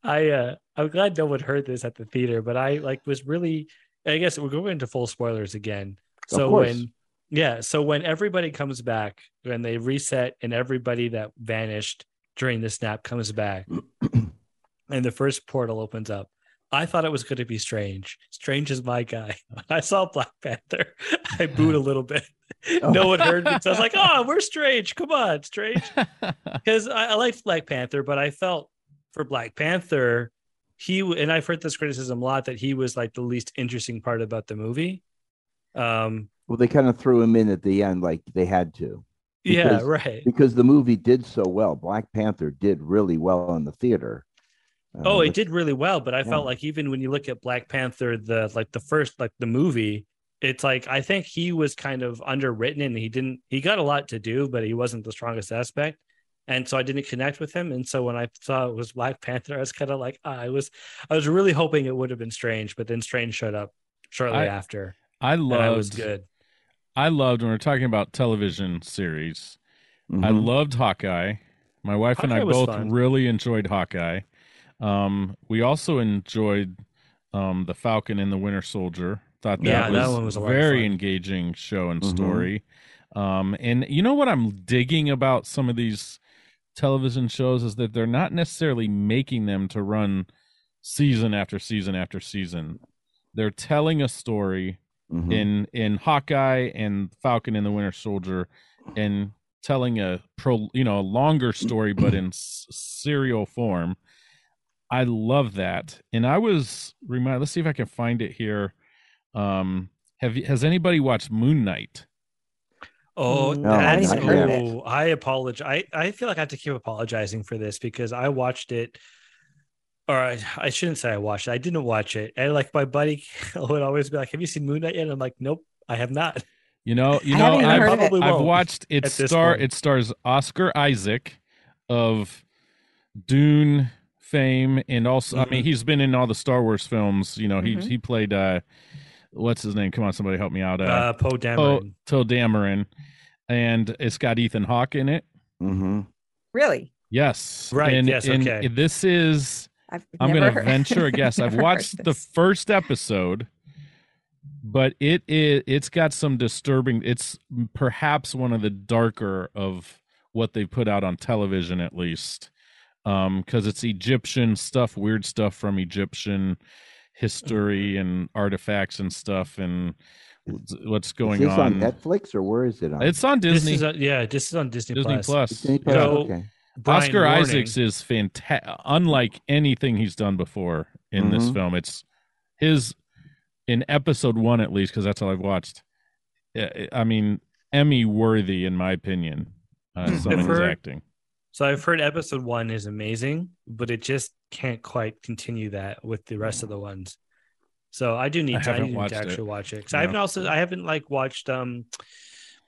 I uh I'm glad no one heard this at the theater but I like was really I guess we're going into full spoilers again Of so course. when yeah so when everybody comes back when they reset and everybody that vanished during the snap comes back and the first portal opens up. I thought it was going to be Strange. Strange is my guy. When I saw Black Panther, I booed a little bit. Oh. No one heard me. So I was like, oh, we're Strange. Come on, Strange. Because I, I liked Black Panther, but I felt for Black Panther, he, and I've heard this criticism a lot that he was like the least interesting part about the movie. Um, Well, they kind of threw him in at the end, like they had to, yeah, right. because the movie did so well. Black Panther did really well in the theater. Uh, Oh, it the- did really well, but I felt like even when you look at Black Panther, the like the first like the movie, it's like I think he was kind of underwritten and he didn't he got a lot to do, but he wasn't the strongest aspect. And so I didn't connect with him. And so when I saw it was Black Panther, I was kind of like, ah, I was, I was really hoping it would have been Strange, but then Strange showed up shortly I- after. I and I was loved good. I loved when we're talking about television series. I Mhm. loved Hawkeye. My wife and I both fun. really enjoyed Hawkeye. Um, we also enjoyed um, the Falcon and the Winter Soldier. Thought that Yeah, was, that one was a very engaging show and Mhm. story. Um, and you know what I'm digging about some of these television shows is that they're not necessarily making them to run season after season after season. They're telling a story Mhm. in in Hawkeye and Falcon and the Winter Soldier, and telling a pro you know a longer story but in s- serial form. I love that, and I was remind. Let's see if I can find it here. Um, have you, has anybody watched Moon Knight? Oh, No, I that's haven't heard of it. oh, I apologize. I, I feel like I have to keep apologizing for this because I watched it. Or I, I shouldn't say I watched it. I didn't watch it. And like my buddy would always be like, "Have you seen Moon Knight yet?" And I'm like, "Nope, I have not." You know, you I know, I've, it. probably I've won't watched it star. point. It stars Oscar Isaac of Dune fame, and also, I Mm-hmm. mean, he's been in all the Star Wars films. You know, Mhm. he he played. uh What's his name? Come on, somebody help me out. Uh, Uh, Poe Poe Dameron. Poe Dameron, and it's got Ethan Hawke in it. Mhm. Really? Yes, Right, And, yes, and okay. This is. I've I'm going to venture a guess. I've watched the first episode, but it is it's got some disturbing. It's perhaps one of the darker of what they put out on television, at least, because it's Egyptian stuff, weird stuff from Egyptian history and artifacts and stuff, and what's going is this on? on. Netflix or where is it on? It's on This Disney. is on, yeah, this is on Disney, Disney Plus. Plus. Disney Plus? So- okay. Brian Oscar Warning- Isaacs is fantastic, unlike anything he's done before in this Mhm. film. It's his in episode one at least because that's all I've watched. I I mean, Emmy worthy in my opinion. Uh, Hmm. some of his acting. So I've heard episode one is amazing, but it just can't quite continue that with the rest of the ones. So I do need I to, I need watched to it. actually watch it because No. I haven't also I haven't like watched um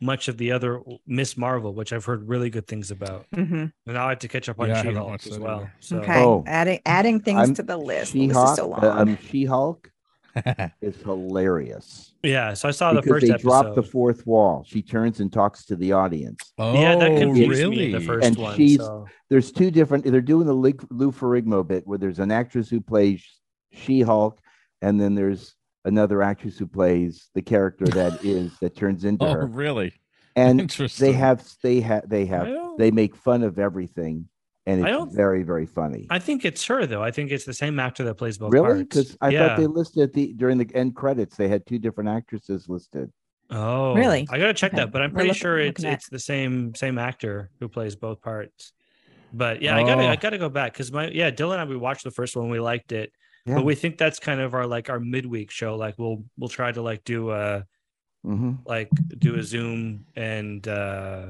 much of the other Miss Marvel, which I've heard really good things about. Mhm. And now I have to catch up on Yeah, She-Hulk as well. So Okay. Oh. adding adding things I'm- to the list. The list She-Hulk. is so long. uh, um, She-Hulk is hilarious yeah, so I saw the first they episode. drop the fourth wall. She turns and talks to the audience. oh, yeah, that oh, confused really? me the first And one. she's- so- There's two different. They're doing the Lig- Lou Ferrigno bit where there's an actress who plays She-Hulk, and then there's another actress who plays the character that is that turns into Oh, her. really? And Interesting. they have they have they have don't- they make fun of everything, and I it's don't- very very funny. I think it's her though. I think it's the same actor that plays both parts really? Because I yeah. thought they listed the during the end credits they had two different actresses listed. Oh, Really? I gotta check Okay. that, but I'm pretty looking- sure it's it's the same same actor who plays both parts. But yeah, I gotta Oh. I gotta go back because my yeah Dylan and I we watched the first one we liked it, Yeah. but we think that's kind of our like our midweek show. Like we'll we'll try to like do a hmm like do a Zoom and uh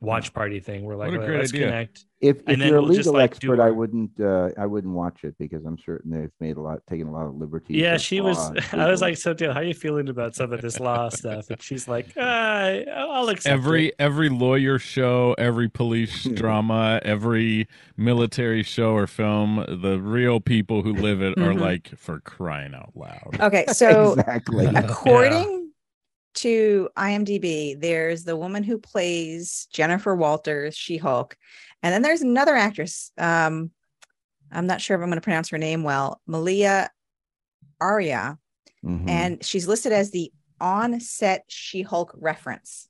watch party thing. We're like What a "Well, great let's idea. connect. If, if you're a we'll just, legal like, expert, I wouldn't uh, I wouldn't watch it because I'm certain they've made a lot taken a lot of liberties. Yeah, she was. I was like, so Dylan, how are you feeling about some of this law stuff? And she's like, uh, I'll accept every it. every lawyer show, every police drama, every military show or film, the real people who live it are Mhm. like for crying out loud. Okay, so exactly. according to IMDb, there's the woman who plays Jennifer Walters, She-Hulk, and then there's another actress. Um, I'm not sure if I'm going to pronounce her name well, Malia Arrayah, Mhm. and she's listed as the on-set She-Hulk reference.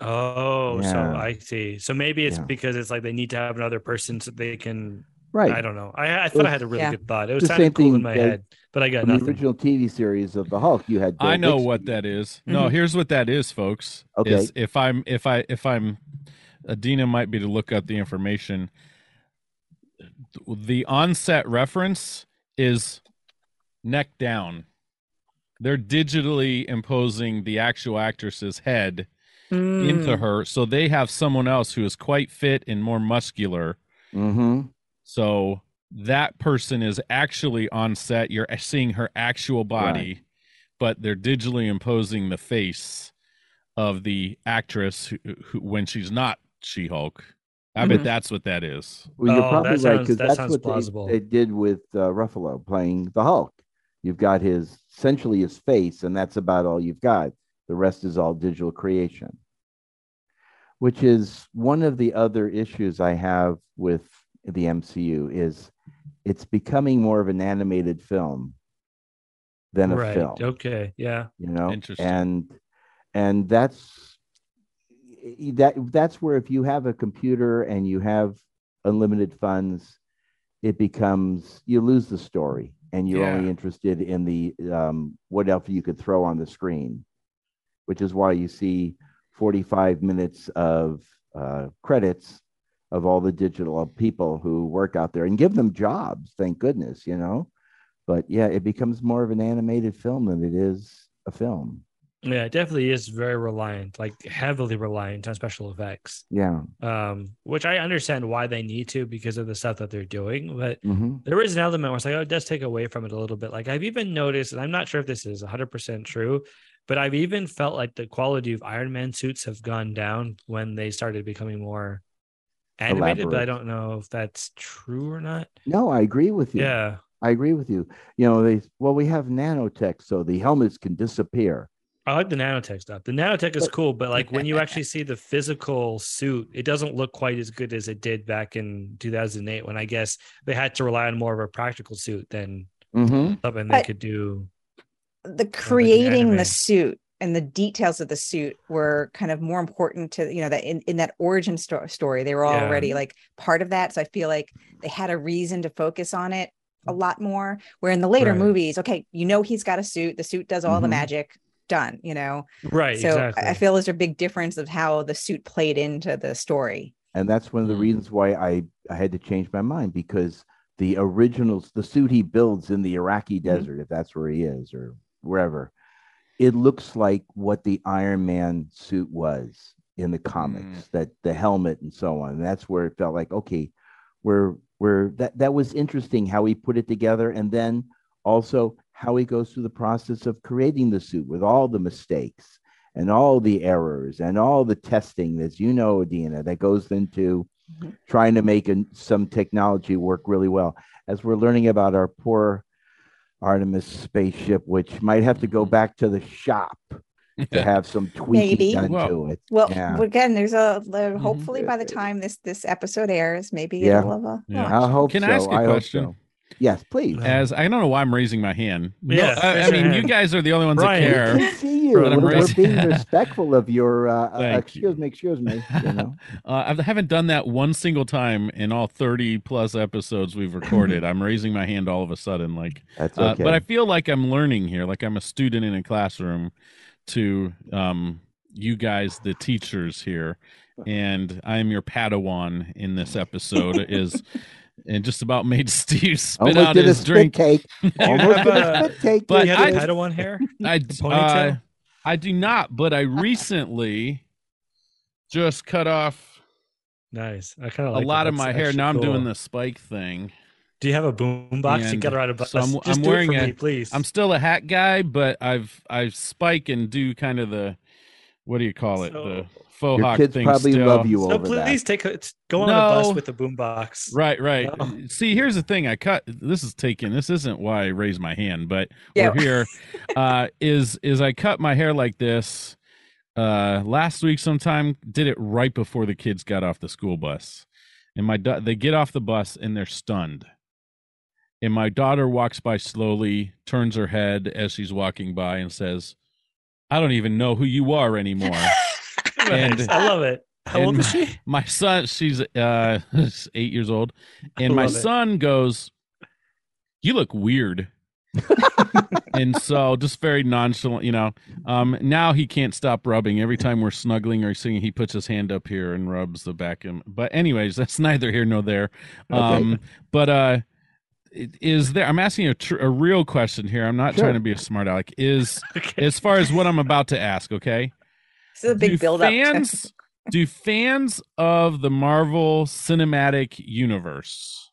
Oh, so I see. So maybe it's Yeah. because it's like they need to have another person so they can. Right. I don't know. I, I thought I had a really Yeah. good thought. It was the kind of same cool thing in my that- head, but I got In the nothing. original TV series of the Hulk, you had. Bill I know Bixby. what that is. No, Mhm. here's what that is, folks. Okay. Is if I'm if I if I'm Adeena might be to look up the information. The onset reference is neck down. They're digitally imposing the actual actress's head into Mm. her, so they have someone else who is quite fit and more muscular. Mhm. So that person is actually on set. You're seeing her actual body, but they're digitally imposing the face of the actress who, who when she's not She Hulk. I bet Mhm. that's what that is. Well, you're Oh, probably that right sounds- because that that's what plausible. they, they did with uh, Ruffalo playing the Hulk. You've got his essentially his face, and that's about all you've got. The rest is all digital creation, which is one of the other issues I have with the MCU is it's becoming more of an animated film than a right. film Okay. Yeah. you know Interesting. and and that's that that's where if you have a computer and you have unlimited funds it becomes you lose the story and you're only interested in the um, what else you could throw on the screen which is why you see 45 minutes of uh, credits of all the digital people who work out there and give them jobs thank goodness you know but yeah it becomes more of an animated film than it is a film Yeah. It definitely is very reliant, like heavily reliant on special effects. yeah Um, which I understand why they need to because of the stuff that they're doing, but hmm there is an element where it's like, oh, it does take away from it a little bit. Like I've even noticed, and I'm not sure if this is 100% true, but I've even felt like the quality of Iron Man suits have gone down when they started becoming more animated. But I don't know if that's true or not. no i agree with you Yeah. i agree with you you know they well we have nanotech so the helmets can disappear I like the nanotech stuff. The nanotech is But- cool, but like when you actually see the physical suit, it doesn't look quite as good as it did back in 2008 when I guess they had to rely on more of a practical suit than hmm something they But- could do. the creating the suit and the details of the suit were kind of more important to you know that in, in that origin sto- story they were Yeah. already like part of that so i feel like they had a reason to focus on it a lot more where in the later Right. movies okay you know he's got a suit the suit does all the Mhm. magic done you know Right. so exactly. I- i feel there's a big difference of how the suit played into the story and that's one of the Mm. reasons why i i had to change my mind because the originals the suit he builds in the iraqi Mm-hmm. desert if that's where he is or wherever it looks like what the iron man suit was in the comics that the helmet and so on. And that's where it felt like okay we're we're that that was interesting how he put it together. And then also how he goes through the process of creating the suit with all the mistakes and all the errors and all the testing that you know Adeena that goes into Mhm. trying to make an, some technology work really well. As we're learning about our poor Artemis spaceship which might have to go back to the shop to have some tweaking Maybe. done Well- to it well Yeah. again there's a Mm-hmm. hopefully by the time this this episode airs maybe Yeah. it'll have a Yeah. I hope Can so I ask a I question? so. Yes please As I don't know why I'm raising my hand. No, I, I mean, you guys are the only ones Brian. that We care. can see you. I'm We're, we're being respectful of your. Uh, uh, excuse you. me. Excuse me. You know. Uh, I haven't done that one single time in all 30 plus episodes we've recorded. I'm raising my hand all of a sudden, like, That's uh, okay. but I feel like I'm learning here, like I'm a student in a classroom to um, you guys, the teachers here, and I am your Padawan in this episode. is and just about made Steve spit Almost out did a his spit drink. take. Almost did a a- spit take. But you have I- the it. Padawan hair? I ponytail? uh, I do not, but I recently just cut off Nice. I kind of a lot that. of my That's hair. actually Now I'm doing the spike thing. Do you have a boom box? You got to ride a bus. so I'm- Just I'm do wearing it for a- me, please. I'm still a hat guy, but I've I spike and do kind of the what do you call it? So- the faux Your hawk kids thing. probably still. love you so over please that. take a, go on a bus with a boom box. Right, right. No. See, here's the thing. I cut. This is taken. This isn't why I raised my hand, but Yeah. we're here. Uh, is is I cut my hair like this uh, last week? Sometime did it right before the kids got off the school bus, and my da- they get off the bus and they're stunned. And my daughter walks by slowly, turns her head as she's walking by, and says, "I don't even know who you are anymore." And- Nice. I love it. How old is my- she? my son she's uh eight years old and my love it. son goes you look weird and so just very nonchalant you know um now he can't stop rubbing every time we're snuggling or singing he puts his hand up here and rubs the back of him but anyways that's neither here nor there um but uh is there i'm asking a, tr- a real question here i'm not Sure. trying to be a smart aleck is Okay. as far as what i'm about to ask okay this is a big do build up fans do fans of the Marvel Cinematic Universe?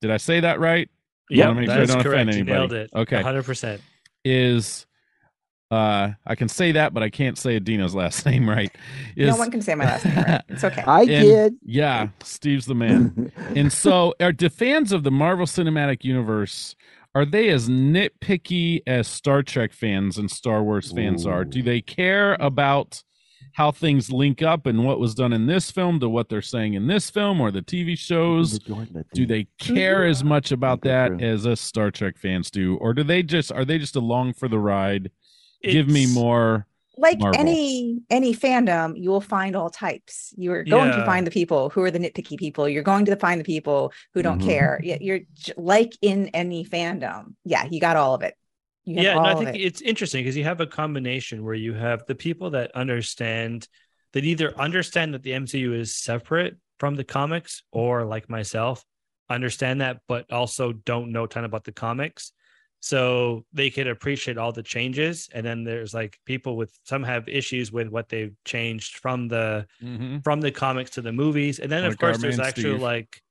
Did I say that right? Yeah, wanna make that sure I is don't offend correct. You nailed it. Okay. 100%. Is uh, I can say that, but I can't say Adeena's last name right. no one can say my last name right. It's okay. I And- did. Yeah, Steve's the man. and so, are the fans of the Marvel Cinematic Universe are they as nitpicky as Star Trek fans and Star Wars fans are? Do they care about how things link up and what was done in this film to what they're saying in this film or the TV shows? Do they care as much about that as us Star Trek fans do, or do they just are they just along for the ride? Give me more. Like Marvel. any any fandom you will find all types you're going to find the people who are the nitpicky people you're going to find the people who don't Mhm. care Yeah, you're like in any fandom yeah you got all of it you yeah, I think it. it's interesting because you have a combination where you have the people that understand that either understand that the MCU is separate from the comics, or like myself, understand that but also don't know a ton about the comics. So they could appreciate all the changes, and then there's like people with some have issues with what they've changed from the from the comics to the movies and then of Like our course there's actually Steve. like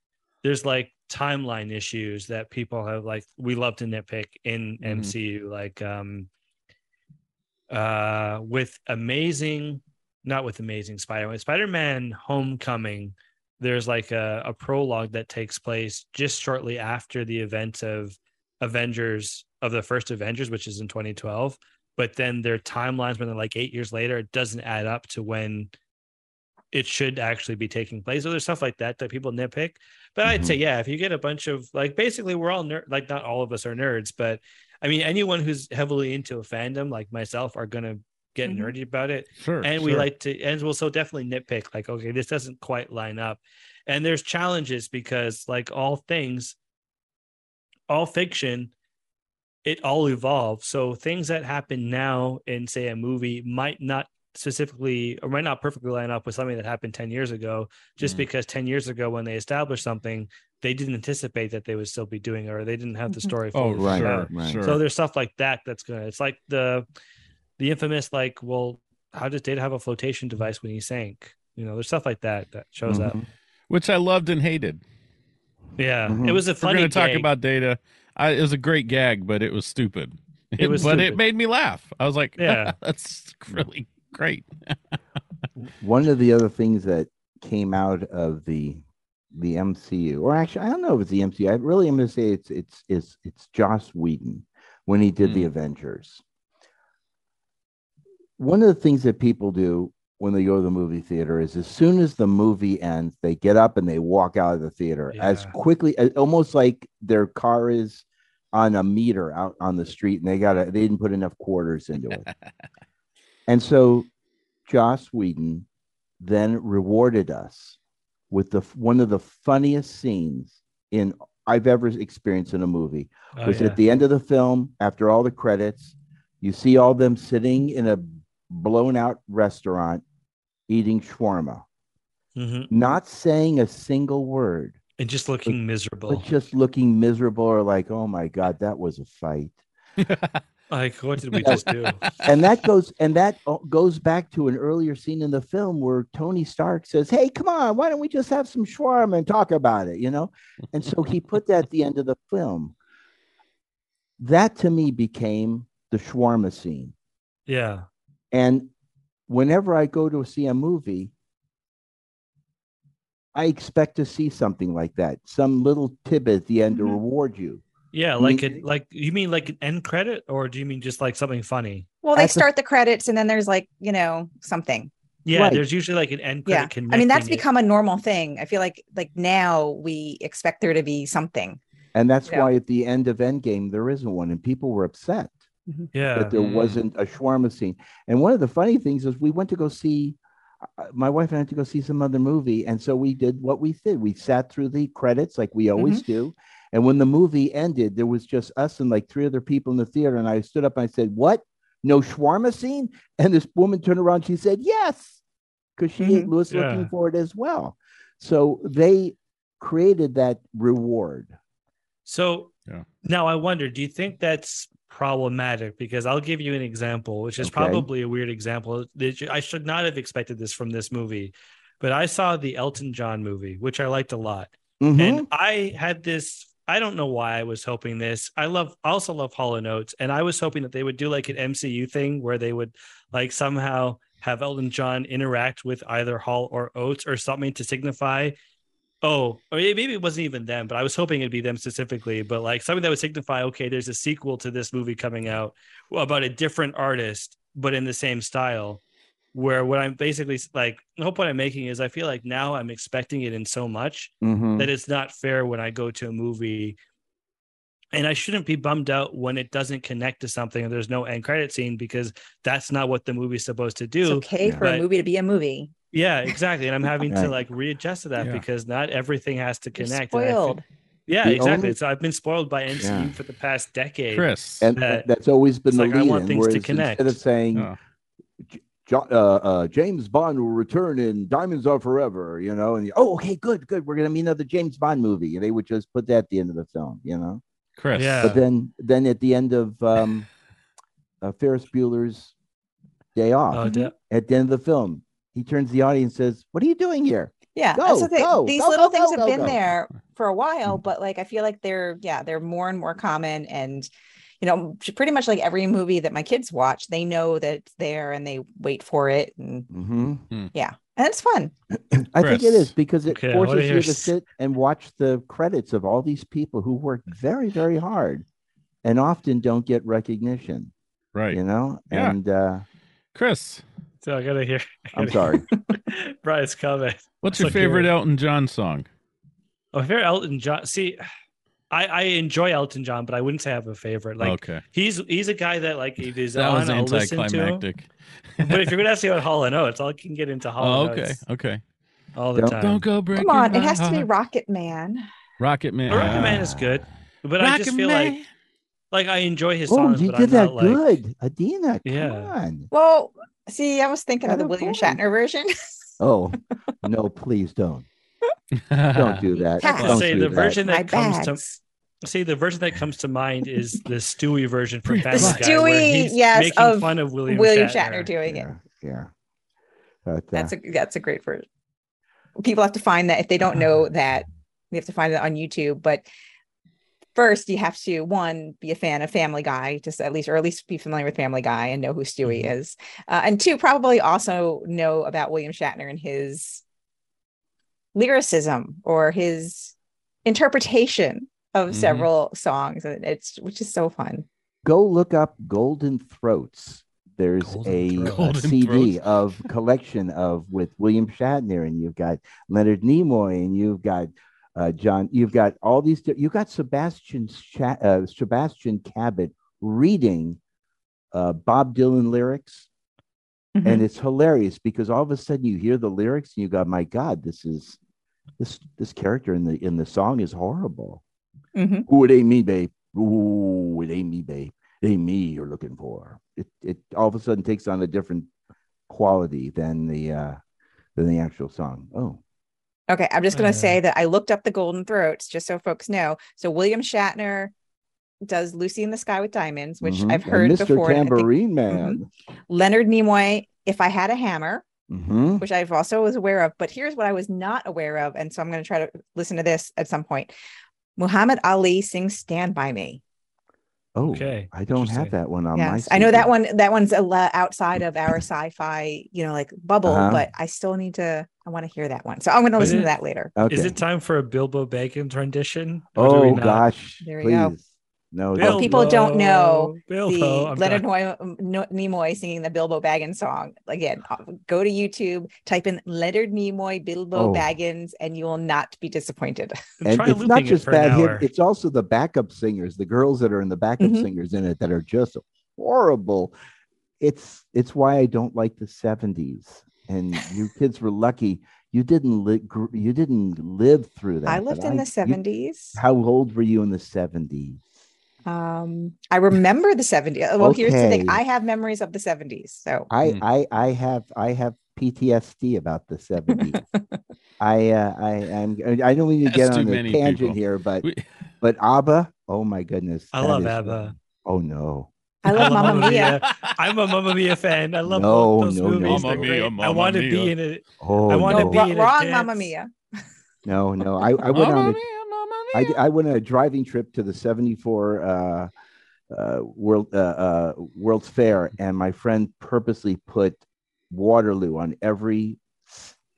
there's like timeline issues that people have like we love to nitpick in Mhm. mcu like um uh with amazing not with amazing spider-man spider-man homecoming there's like a, a prologue that takes place just shortly after the event of avengers of the first avengers which is in 2012 but then their timelines when they're like eight years later it doesn't add up to when it should actually be taking place so there's stuff like that that people nitpick but i'd say yeah if you get a bunch of like basically we're all nerd like not all of us are nerds but i mean anyone who's heavily into a fandom like myself are gonna get Mhm. nerdy about it Sure. and we sure. like to and we'll so definitely nitpick like okay this doesn't quite line up and there's challenges because like all things all fiction it all evolves so things that happen now in say a movie might not specifically or might not perfectly line up with something that happened 10 years ago just Mm. because 10 years ago when they established something they didn't anticipate that they would still be doing it or they didn't have the Mhm. story Oh, Right, sure, out. right. sure. So there's stuff like that that's gonna. It's like the the infamous like, well, how does Data have a flotation device when he sank? You know, there's stuff like that that shows up. Mhm. which I loved and hated. Yeah, Mhm. it was a funny. we're going to talk about data. I, it was a great gag, but it was stupid. It was but it made me laugh. I was like, Yeah. that's really great. One of the other things that came out of the the MCU, or actually, I don't know if it's the MCU. I really am going to say it's it's it's it's Joss Whedon when he did the Avengers. One of the things that people do when they go to the movie theater is as soon as the movie ends, they get up and they walk out of the theater as quickly, as- almost like their car is on a meter out on the street, and they got they didn't put enough quarters into it. and so, Joss Whedon then rewarded us with the one of the funniest scenes in I've ever experienced in a movie Oh, was yeah. at the end of the film after all the credits you see all them sitting in a blown out restaurant eating shawarma Mhm. not saying a single word and just looking miserable. but just looking miserable or like oh my god that was a fight Like, what did we just do? and that goes and that goes back to an earlier scene in the film where Tony Stark says, "Hey, come on, why don't we just have some shawarma and talk about it?" You know, and so he put that at the end of the film. That to me became the shawarma scene, Yeah, and whenever I go to see a movie, I expect to see something like that, some little tidbit at the end to Mhm. reward you. yeah. I Like mean- it. Like you mean like an end credit, or do you mean just like something funny? well they At the- start the credits and then there's like you know something Yeah, Right. there's usually like an end credit. yeah i mean that's connecting it. become a normal thing i feel like like now we expect there to be something And that's Yeah. why at the end of Endgame there isn't one, and people were upset. Yeah. that there Mm. wasn't a shawarma scene. And one of the funny things is we went to go see uh, my wife and I had to go see some other movie, and so we did what we did. We sat through the credits like we always Mm-hmm. do. And when the movie ended, there was just us and like three other people in the theater. And I stood up and I said, "What? No shawarma scene?" And this woman turned around. She said, "Yes," because she Mhm. was Yeah. looking for it as well. So they created that reward. So Yeah. now I wonder, do you think that's problematic? Because I'll give you an example, which is Okay. probably a weird example. I should not have expected this from this movie, but I saw the Elton John movie, which I liked a lot. Mhm. And I had this I don't know why I was hoping this. I love also love Hall and Oates. And I was hoping that they would do like an MCU thing where they would like somehow have Elton John interact with either Hall or Oates or something to signify. Oh, or maybe it wasn't even them, but I was hoping it'd be them specifically. But like something that would signify, okay, there's a sequel to this movie coming out about a different artist, but in the same style where what I'm basically like, the whole point I'm making is I feel like now I'm expecting it in so much Mhm. that it's not fair when I go to a movie. And I shouldn't be bummed out when it doesn't connect to something and there's no end credit scene because that's not what the movie's supposed to It's do. okay Yeah. for a movie to be a movie. Yeah, exactly. And I'm having to like readjust to that Yeah. because not everything has to You're connect. And I feel- spoiled. yeah, The exactly. only- So I've been spoiled by MCU Yeah. for the past decade. Cris. and that- that's always been the like I want in. things to Whereas connect. instead of saying Oh. Jo- uh, uh, James Bond will return in Diamonds Are Forever, you know, and oh, okay, good, good. We're gonna meet another James Bond movie, and they would just put that at the end of the film, you know. Cris. Yeah. But then, then at the end of um, uh, Ferris Bueller's Day Off, Oh, da- at the end of the film, he turns to the audience and says, "What are you doing here?" Yeah, Go, that's the thing. go, These go, little go, things go, have go, been go. there for a while, Mm. but like I feel like they're yeah, they're more and more common and you know, pretty much like every movie that my kids watch, they know that it's there and they wait for it and hmm yeah. And it's fun. I think it is because it Okay, forces you to sit and watch the credits of all these people who work very, very hard, and often don't get recognition. Right. You know, Yeah. and uh, Cris, so I gotta hear. I I'm sorry. Bryce. comment. what's It's your favorite you're- Elton John song? Oh, my favorite Elton John. See, I, I enjoy Elton John, but I wouldn't say I have a favorite. Like okay. he's he's a guy that like if he's That on, was I'll listen to him. anticlimactic. But if you're gonna ask me about Hall and Oates, I can get into Hall oh, and okay. Oates Okay. all the Don't- time. Don't go breaking Come on, it my has to be. Rocket Man. Rocket Man. But Rocket Man Ah. is good, but I just feel Man. like like I enjoy his songs. oh, songs, you but did I'm that not like good, Adeena. Come Yeah. on. Well, see, I was thinking of the William point. Shatner version. Oh no, please don't. Don't do that. Pass. Don't say do the that. version my that comes to see the version that comes to mind is the Stewie version from The Family Guy, Stewie, he's yes, making of fun of William, William Shatner. Shatner doing it. Yeah, yeah. But, uh, That's a that's a great version. People have to find that if they don't know that, we have to find it on YouTube. But first, you have to one be a fan of Family Guy, just at least or at least be familiar with Family Guy and know who Stewie Mhm. is, uh, and two probably also know about William Shatner and his lyricism or his interpretation of Mhm. several songs. And It's which is so fun. go look up Golden Throats. There's Golden a, Throats. a CD Throats. of collection of with William Shatner, and you've got Leonard Nimoy, and you've got uh, John. You've got all these. You've got Sebastian uh, Sebastian Cabot reading uh, Bob Dylan lyrics, Mhm. and it's hilarious because all of a sudden you hear the lyrics and you go, "My God, this is this this character in the in the song is horrible." Mhm. Ooh, it ain't me, babe. Ooh, it ain't me, babe. It ain't me you're looking for. It it all of a sudden takes on a different quality than the uh than the actual song. Oh, Okay, I'm just going to Uh. say that I looked up the Golden Throats just so folks know. So William Shatner does Lucy in the Sky with Diamonds, which mhm. I've And heard Mr. before. I think Tambourine Man. Leonard Nimoy, If I Had a Hammer, Mhm. which I've also was aware of. But here's what I was not aware of, and so I'm going to try to listen to this at some point. Muhammad Ali sings "Stand by Me." Oh, Okay, I don't have that one on my. yes, I know that one. That one's a lot outside of our sci-fi, you know, like bubble. Uh-huh. But I still need to. I want to hear that one, so I'm going to listen it- to that later. Okay. Is it time for a Bilbo Baggins rendition? Or do we oh gosh, There we please. go. No, Well, don't- people don't know Bilbo, the I'm Leonard done. Nimoy, No- Nimoy singing the Bilbo Baggins song. Again, uh, go to YouTube, type in Leonard Nimoy Bilbo Oh. Baggins, and you will not be disappointed. and Try it's not looping it just for bad hit it's also the backup singers the girls that are in the backup Mhm. singers in it that are just horrible it's it's why i don't like the 70s and you kids were lucky you didn't li- you didn't live through that I lived in the you- 70s. how old were you in the 70s Um, I remember the 70s. Well, here's the thing I have memories of the 70s. So i Hmm. i i have i have ptsd about the 70s i uh i i'm i don't mean to get on a tangent people. here but We- but abba oh my goodness I love is- ABBA. oh no I love Mamma Mia. I'm a Mamma Mia fan. I love No, those no, no, movies. no. They're Mia, I want to be in it. oh I wanna no. be Wrong, in a wrong dance. Mamma Mia. No, no. I, I went on a mia, mamma I, I went on a driving trip to the 74 uh, uh, World uh, uh, World's Fair, and my friend purposely put Waterloo on every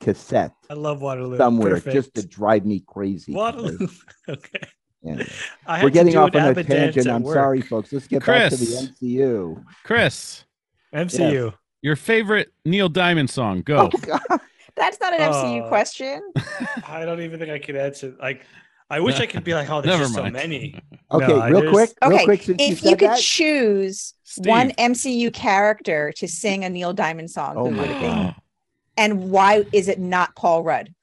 cassette I love Waterloo. somewhere Perfect. just to drive me crazy. Waterloo. okay. Anyway, I we're getting off on a tangent. I'm work. sorry, folks. Let's get back to the MCU. Cris, MCU. your favorite Neil Diamond song? Go. Oh, God. That's not an MCU Uh, question. I don't even think I could answer. Like, I wish I could be like, oh, there's Never just so many. Okay, No, real just- quick, real Okay, quick. Since If you you could that, choose Steve. one MCU character to sing a Neil Diamond song, Oh who would it be? And why is it not Paul Rudd?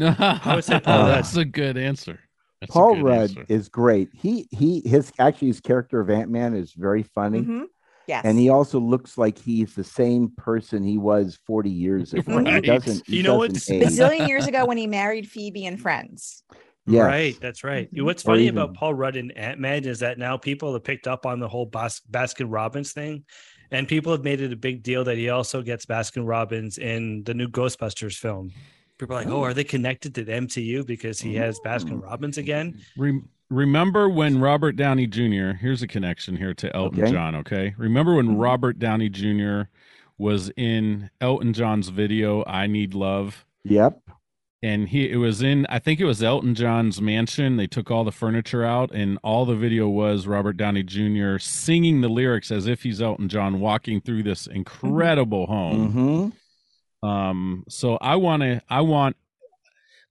I would say Paul Rudd. That's a good answer. That's Paul good Rudd answer. is great. He he his actually his character of Ant Man is very funny. Mhm. Yes. And he also looks like he's the same person he was 40 years ago. Right. He doesn't, he You know doesn't what's- a zillion years ago when he married Phoebe and Friends. Yes. Right. That's right. What's funny even- about Paul Rudd and Ant Man is that now people have picked up on the whole Bas- Baskin Robbins thing. And people have made it a big deal that he also gets Baskin Robbins in the new Ghostbusters film. People are like, oh, are they connected to the MCU because he has Baskin Robbins again? Re- remember when Robert Downey Jr. Here's a connection here to Elton Okay. John. Okay, remember when Mhm. Robert Downey Jr. was in Elton John's video "I Need Love," Yep. And he it was in I think it was Elton John's mansion. They took all the furniture out, and all the video was Robert Downey Jr. singing the lyrics as if he's Elton John walking through this incredible home. hmm Um, so I want to, I want,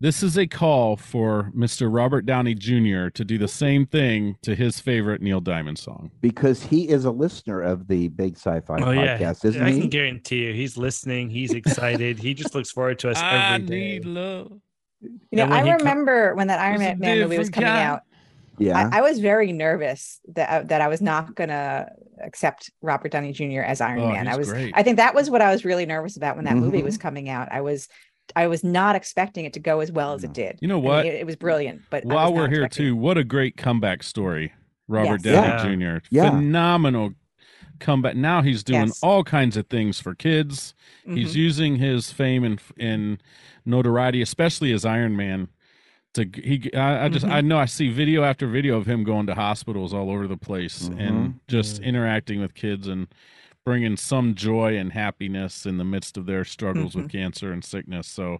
this is a call for Mr. Robert Downey Jr. to do the same thing to his favorite Neil Diamond song. Because he is a listener of the Big Sci-Fi Oh, yeah. podcast, isn't I he? can guarantee you he's listening. He's excited. he just looks forward to us I every day. need love. You know, I he co- remember when that Iron Man movie was coming kind. out. yeah. I, I was very nervous that I, that I was not gonna accept Robert Downey Jr. as Iron Oh, Man. I was great. I think that was what I was really nervous about when that movie Mhm. was coming out. I was I was not expecting it to go as well as it did. You know I mean, what? it, it was brilliant, but While we're here expecting- too, what a great comeback story. Robert Yes. Downey Yeah. Jr. Yeah. Phenomenal comeback. Now he's doing Yes. all kinds of things for kids. He's Mhm. using his fame and and notoriety, especially as Iron Man. To he, I, I just Mhm. I know I see video after video of him going to hospitals all over the place and just Mm. interacting with kids and bringing some joy and happiness in the midst of their struggles with Mhm. cancer and sickness. So,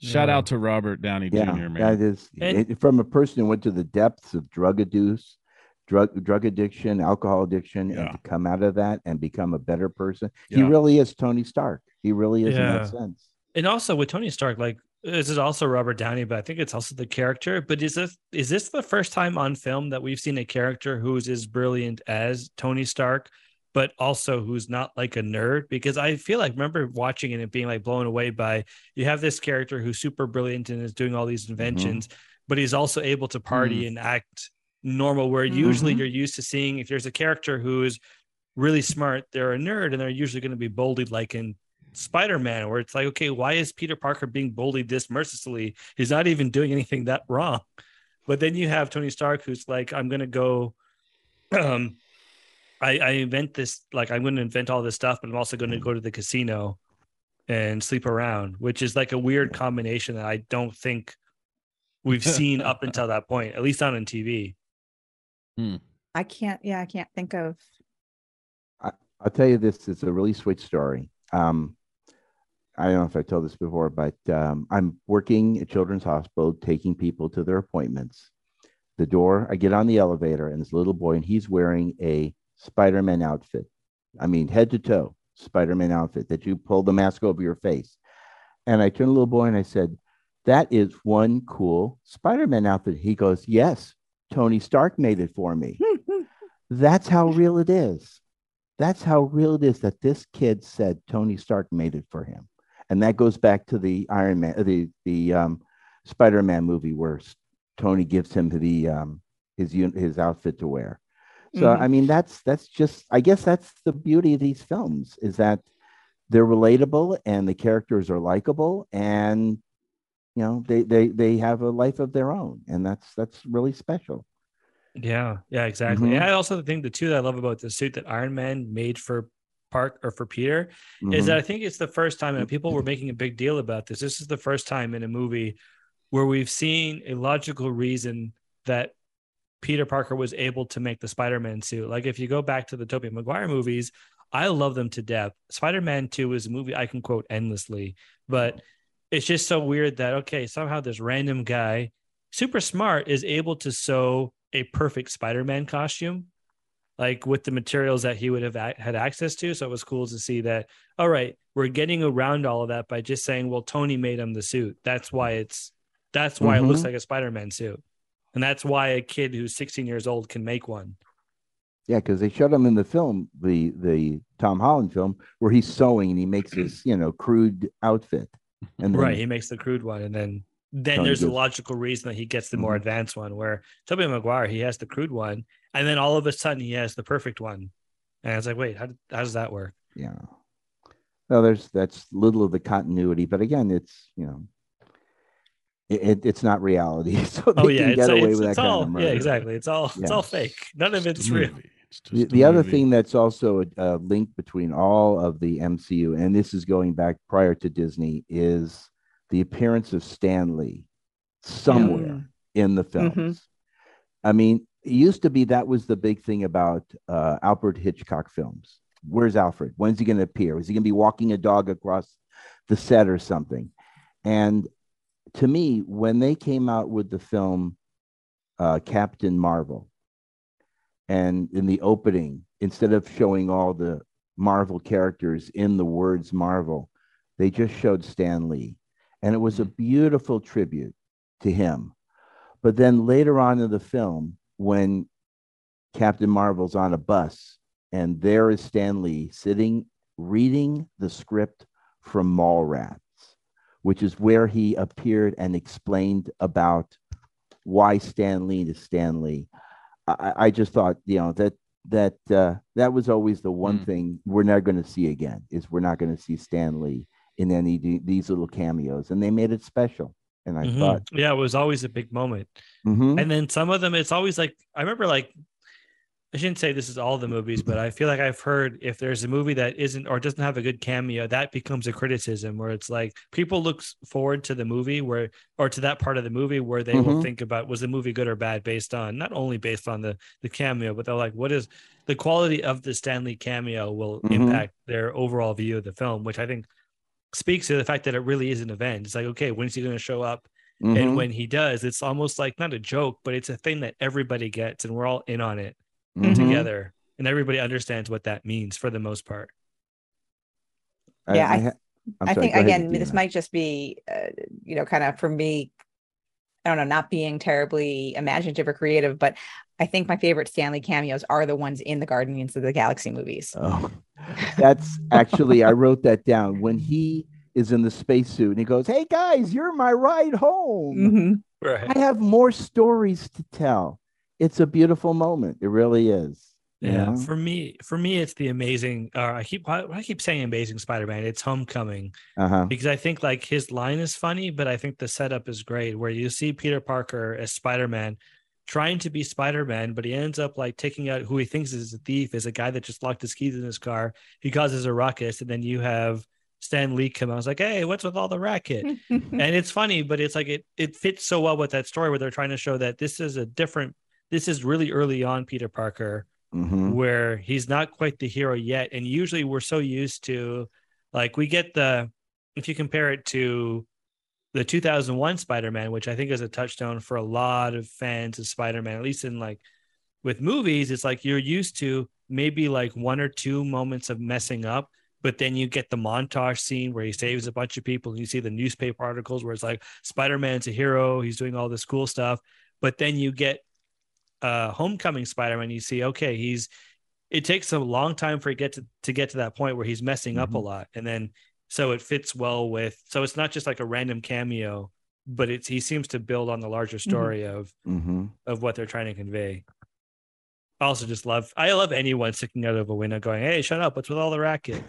shout Yeah. out to Robert Downey yeah, Jr. Man. that is And- it- from a person who went to the depths of drug abuse, drug drug addiction, alcohol addiction, Yeah. and to come out of that and become a better person. He really is Tony Stark. He really is in that sense. And also with Tony Stark, like this is also Robert Downey, but I think it's also the character. But is this is this the first time on film that we've seen a character who's as brilliant as Tony Stark, but also who's not like a nerd? Because I feel like remember watching it and being like blown away by you have this character who's super brilliant and is doing all these inventions, but he's also able to party and act normal. Where usually Mhm. you're used to seeing if there's a character who's really smart, they're a nerd, and they're usually going to be bullied like in Spider-Man, where it's like, okay, why is Peter Parker being bullied this mercilessly? He's not even doing anything that wrong. But then you have Tony Stark, who's like, I'm gonna go, um, I, I invent this, like I'm gonna invent all this stuff, but I'm also gonna go to the casino and sleep around, which is like a weird combination that I don't think we've seen up until that point, at least not on TV. I can't. Yeah, I can't think of. I'll tell you this: it's a really sweet story. Um, I don't know if I told this before, but um, I'm working at Children's Hospital, taking people to their appointments. The door, I get on the elevator, and this little boy, and he's wearing a Spider-Man outfit. I mean, head to toe, Spider-Man outfit that you pull the mask over your face. And I turned to the little boy and I said, "That is one cool Spider-Man outfit." He goes, "Yes, Tony Stark made it for me." That's how real it is. That's how real it is that this kid said Tony Stark made it for him, and that goes back to the Iron Man, the the um, Spider-Man movie where Tony gives him the um, his his outfit to wear. So Mhm. I mean, that's that's just I guess that's the beauty of these films is that they're relatable and the characters are likable and you know they they they have a life of their own and that's that's really special. Yeah, yeah, exactly. Mhm. And I also think the two that I love about the suit that Iron Man made for Park or for Peter is Mhm. that I think it's the first time, and people were making a big deal about this. This is the first time in a movie where we've seen a logical reason that Peter Parker was able to make the Spider-Man suit. Like if you go back to the Tobey Maguire movies, I love them to death. Spider-Man 2 is a movie I can quote endlessly, but it's just so weird that okay, somehow this random guy, super smart, is able to sew a perfect Spider-Man costume like with the materials that he would have a- had access to. So it was cool to see that. All right, we're getting around all of that by just saying, well, Tony made him the suit. That's why it's that's why Mhm. it looks like a Spider-Man suit, and that's why a kid who's 16 years old can make one. Yeah, because they showed him in the film, the the Tom Holland film, where he's sewing and he makes this, you know, crude outfit. And then, Right, he makes the crude one, and then then Tony there's a logical reason that he gets the more Mhm. advanced one. Where Tobey Maguire, he has the crude one, and then all of a sudden he has the perfect one, and it's like, wait, how, how does that work? yeah. Well, there's that's little of the continuity, but again, it's you know, it, it- it's not reality, so they Oh yeah, can it's, away it's, with it's that all kind of yeah, exactly. It's all it's all fake. None of It's it's real. just The, the other thing that's also a, a link between all of the MCU, and this is going back prior to Disney, is the appearance of Stan Lee somewhere Mm. in the Mhm. films. I mean, it used to be that was the big thing about uh, Alfred Hitchcock films. Where's Alfred? When's he going to appear? Is he going to be walking a dog across the set or something? And to me, when they came out with the film uh, Captain Marvel, and in the opening, instead of showing all the Marvel characters in the words Marvel, they just showed Stan Lee. And it was a beautiful tribute to him. But then later on in the film, when Captain Marvel's on a bus and there is Stan Lee sitting reading the script from Mallrats, which is where he appeared and explained about why Stan Lee is Stan Lee. I, I just thought, you know, that that uh, that was always the one Mm. thing we're never going to see again is we're not going to see Stan Lee in any of these little cameos, and they made it special. And I Mhm. thought, yeah, it was always a big moment. mhm. And then some of them, it's always like I remember like I shouldn't say this is all the movies, but I feel like I've heard if there's a movie that isn't or doesn't have a good cameo, that becomes a criticism where it's like people look forward to the movie where or to that part of the movie where they will Mhm. think about was the movie good or bad based on not only based on the the cameo, but they're like, what is the quality of the Stan Lee cameo will Mhm. impact their overall view of the film, which I think speaks to the fact that it really is an event. It's like, okay, when's he going to show up? Mhm. And when he does, it's almost like not a joke, but it's a thing that everybody gets, and we're all in on it Mhm. together, and everybody understands what that means for the most part. Yeah, I- ha- I'm I sorry, think go ahead, again, this might just be, uh, you know, kind of for me. I don't know, not being terribly imaginative or creative, but I think my favorite Stan Lee cameos are the ones in the Guardians of the Galaxy movies. Oh, that's actually I wrote that down when he is in the spacesuit and he goes, "Hey guys, you're my ride home." Mhm. Right. I have more stories to tell. It's a beautiful moment. It really is. you Yeah. know? For me, for me, it's the amazing. Uh, I keep I, I keep saying Amazing Spider-Man. It's Homecoming Uh-huh. because I think like his line is funny, but I think the setup is great. Where you see Peter Parker as Spider-Man. Trying to be Spider-Man, but he ends up like taking out who he thinks is a thief, is a guy that just locked his keys in his car. He causes a ruckus, and then you have Stan Lee come out. I was like, "Hey, what's with all the racket?" and it's funny, but it's like it it fits so well with that story where they're trying to show that this is a different. This is really early on Peter Parker, hmm where he's not quite the hero yet, and usually we're so used to, like, we get the if you compare it to the 2001 Spider-Man, which I think is a touchstone for a lot of fans of Spider-Man, at least in like with movies, it's like you're used to maybe like one or two moments of messing up, but then you get the montage scene where he saves a bunch of people and you see the newspaper articles where it's like Spider-Man's a hero, he's doing all this cool stuff, but then you get uh homecoming Spider-Man, you see, okay, he's it takes a long time for it get to, to get to that point where he's messing up a Mhm. lot. And then so it fits well with so it's not just like a random cameo, but it's he seems to build on the larger story of hmm of what they're trying to convey. I also just love I love anyone sticking out of a window going, Hey, shut up, what's with all the racket?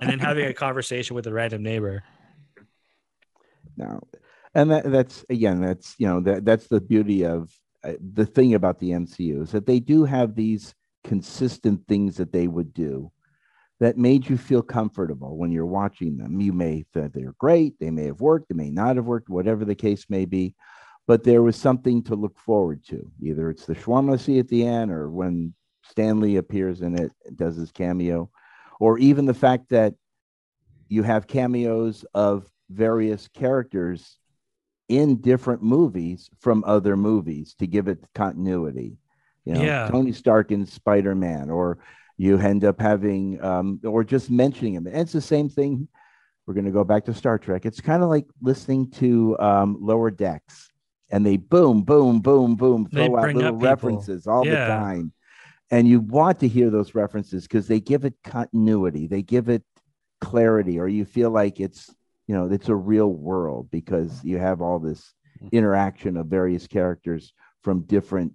And then having a conversation with a random neighbor. no, and that, that's again, that's you know that that's the beauty of Uh, the thing about the MCU is that they do have these consistent things that they would do that made you feel comfortable when you're watching them. You may think they're great, they may have worked, they may not have worked, whatever the case may be, but there was something to look forward to. Either it's the shawarma at the end, or when Stan Lee appears in it, does his cameo, or even the fact that you have cameos of various characters in different movies from other movies to give it continuity. You know, Yeah. Tony Stark in Spider Man, or you end up having, um, or just mentioning him. And it's the same thing. We're going to go back to Star Trek. It's kind of like listening to um, Lower Decks, and they boom, boom, boom, boom, They throw out little references all Yeah. the time. And you want to hear those references because they give it continuity, they give it clarity, or you feel like it's you know it's a real world because you have all this mm-hmm. interaction of various characters from different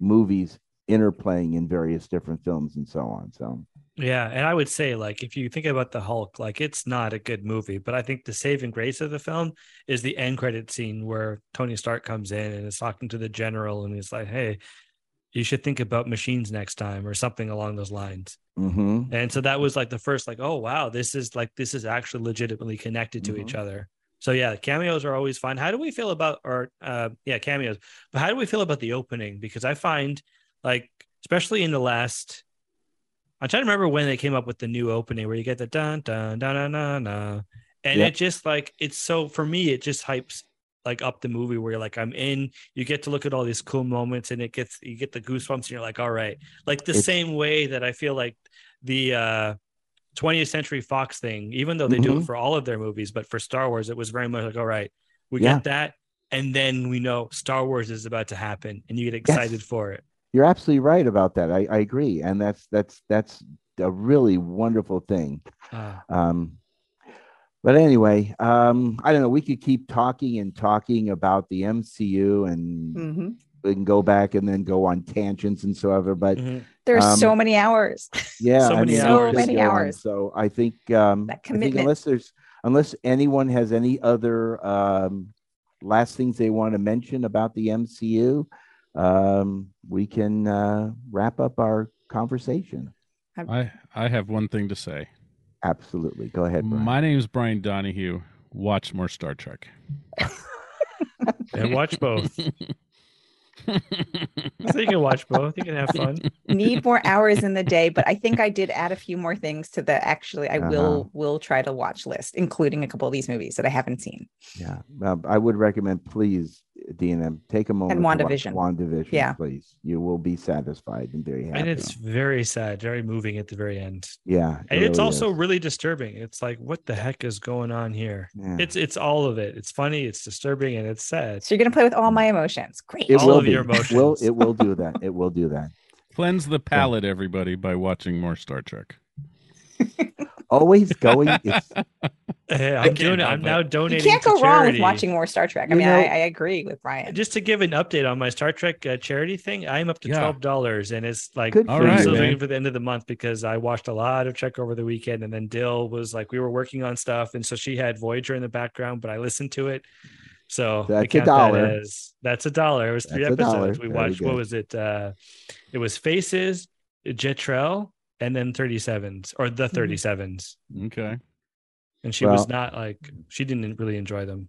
movies interplaying in various different films and so on. So Yeah, and I would say like if you think about the Hulk, like it's not a good movie, but I think the saving grace of the film is the end credit scene where Tony Stark comes in and is talking to the general and he's like, "Hey, you should think about machines next time" or something along those lines. mhm. And so that was like the first like, "Oh wow, this is like this is actually legitimately connected to each other." So yeah, cameos are always fun. How do we feel about or uh yeah, cameos. But how do we feel about the opening because I find like especially in the last I'm trying to remember when they came up with the new opening where you get the dun dun dun dun dun, dun. and it just like it's so for me it just hypes like up the movie where you're like I'm in. You get to look at all these cool moments and it gets you get the goosebumps and you're like all right, like the It's- same way that I feel like the uh 20th Century Fox thing, even though they do it Mhm. for all of their movies, but for Star Wars it was very much like all right, we Yeah. get that. And then we know Star Wars is about to happen, and you get excited for it. You're absolutely right about that. I, I agree, and that's that's that's a really wonderful thing. Ah. Um, but anyway, um, I don't know. We could keep talking and talking about the MCU, and Mhm. we can go back and then go on tangents and so ever. But Mhm. There's Um, so many hours. yeah, So I many mean, hours. So many hours. So I think um, That I think commitment. unless there's unless anyone has any other um, last things they want to mention about the MCU, um, we can uh, wrap up our conversation. I I have one thing to say. Absolutely, go ahead. Brian. My name is Brian Donahue. Watch more Star Trek. And watch both. so you can watch both. You can have fun. Need more hours in the day, but I think I did add a few more things to the actually I Uh-huh. will will try to watch list, including a couple of these movies that I haven't seen. Yeah, um, I would recommend, please, DNM, um, take a moment. and to watch WandaVision. WandaVision, Yeah. please. You will be satisfied and very happy. And it's very sad, very moving at the very end. yeah, it And it's also is. really disturbing. It's like, what the heck is going on here? Yeah. It's it's all of it. It's funny, it's disturbing, and it's sad. So you're gonna play with all my emotions. Great. it all will of be. your It will it will do that? It will do that. Cleanse the palate, everybody, by watching more Star Trek. Always going. It's Hey, I'm can't doing it. I'm it. now you donating. can't to go wrong with watching more Star Trek. I You mean, know- I, I agree with Brian. Just to give an update on my Star Trek uh, charity thing, I'm up to Yeah. twelve dollars, and it's like Good All for I'm still waiting for the end of the month because I watched a lot of Trek over the weekend, and then Dill was like, we were working on stuff, and so she had Voyager in the background, but I listened to it. So I That's a count that dollar. as- that's a dollar. It was three That's episodes. We Very watched. What was it? Uh, it was Faces, Jetrel, and then 37s or the 37s. Okay. And she was Mm-hmm. Not like she didn't really enjoy them.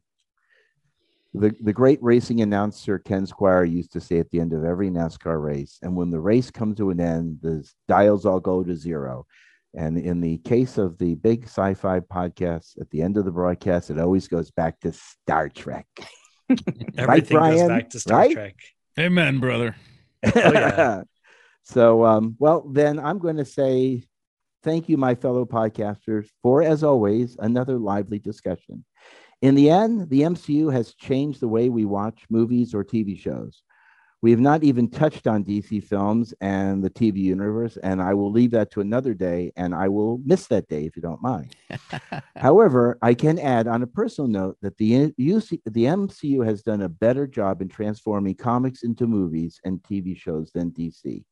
the the great racing announcer Ken Squier used to say at the end of every NASCAR race, and when the race comes to an end, the dials all go to zero. And in the case of the big sci-fi podcast, at the end of the broadcast, it always goes back to Star Trek. Everything goes Brian? back to Star Right? Trek. Amen, brother. Oh, yeah. so, um, well, then I'm going to say thank you, my fellow podcasters, for, as always, another lively discussion. In the end, the MCU has changed the way we watch movies or TV shows. We have not even touched on DC films and the TV universe, and I will leave that to another day, and I will miss that day if you don't mind. However, I can add on a personal note that the, UC, the MCU has done a better job in transforming comics into movies and TV shows than DC.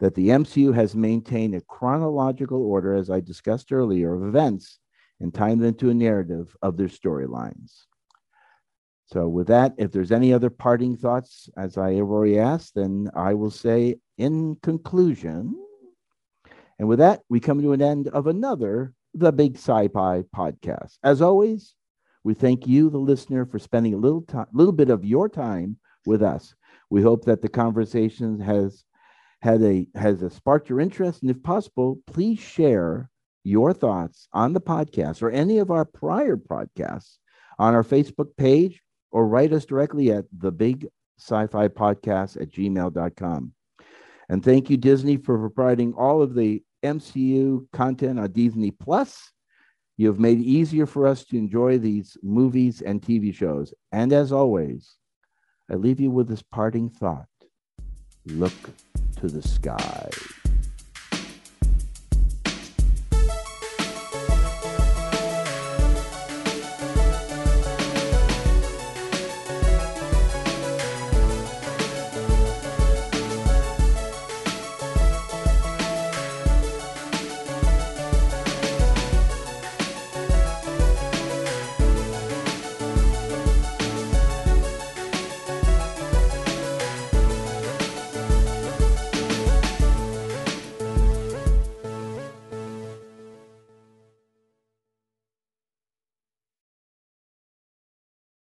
That the MCU has maintained a chronological order, as I discussed earlier, of events and timed them into a narrative of their storylines. So, with that, if there's any other parting thoughts, as I have already asked, then I will say in conclusion, And with that, we come to an end of another The Big Sci-Fi podcast. As always, we thank you, the listener, for spending a little time, little bit of your time with us. We hope that the conversation has had a has a sparked your interest, and if possible, please share your thoughts on the podcast or any of our prior podcasts on our Facebook page or write us directly at the big sci-fi podcast at gmail.com. And thank you, Disney, for providing all of the MCU content on Disney Plus. You have made it easier for us to enjoy these movies and TV shows. And as always, I leave you with this parting thought look to the skies.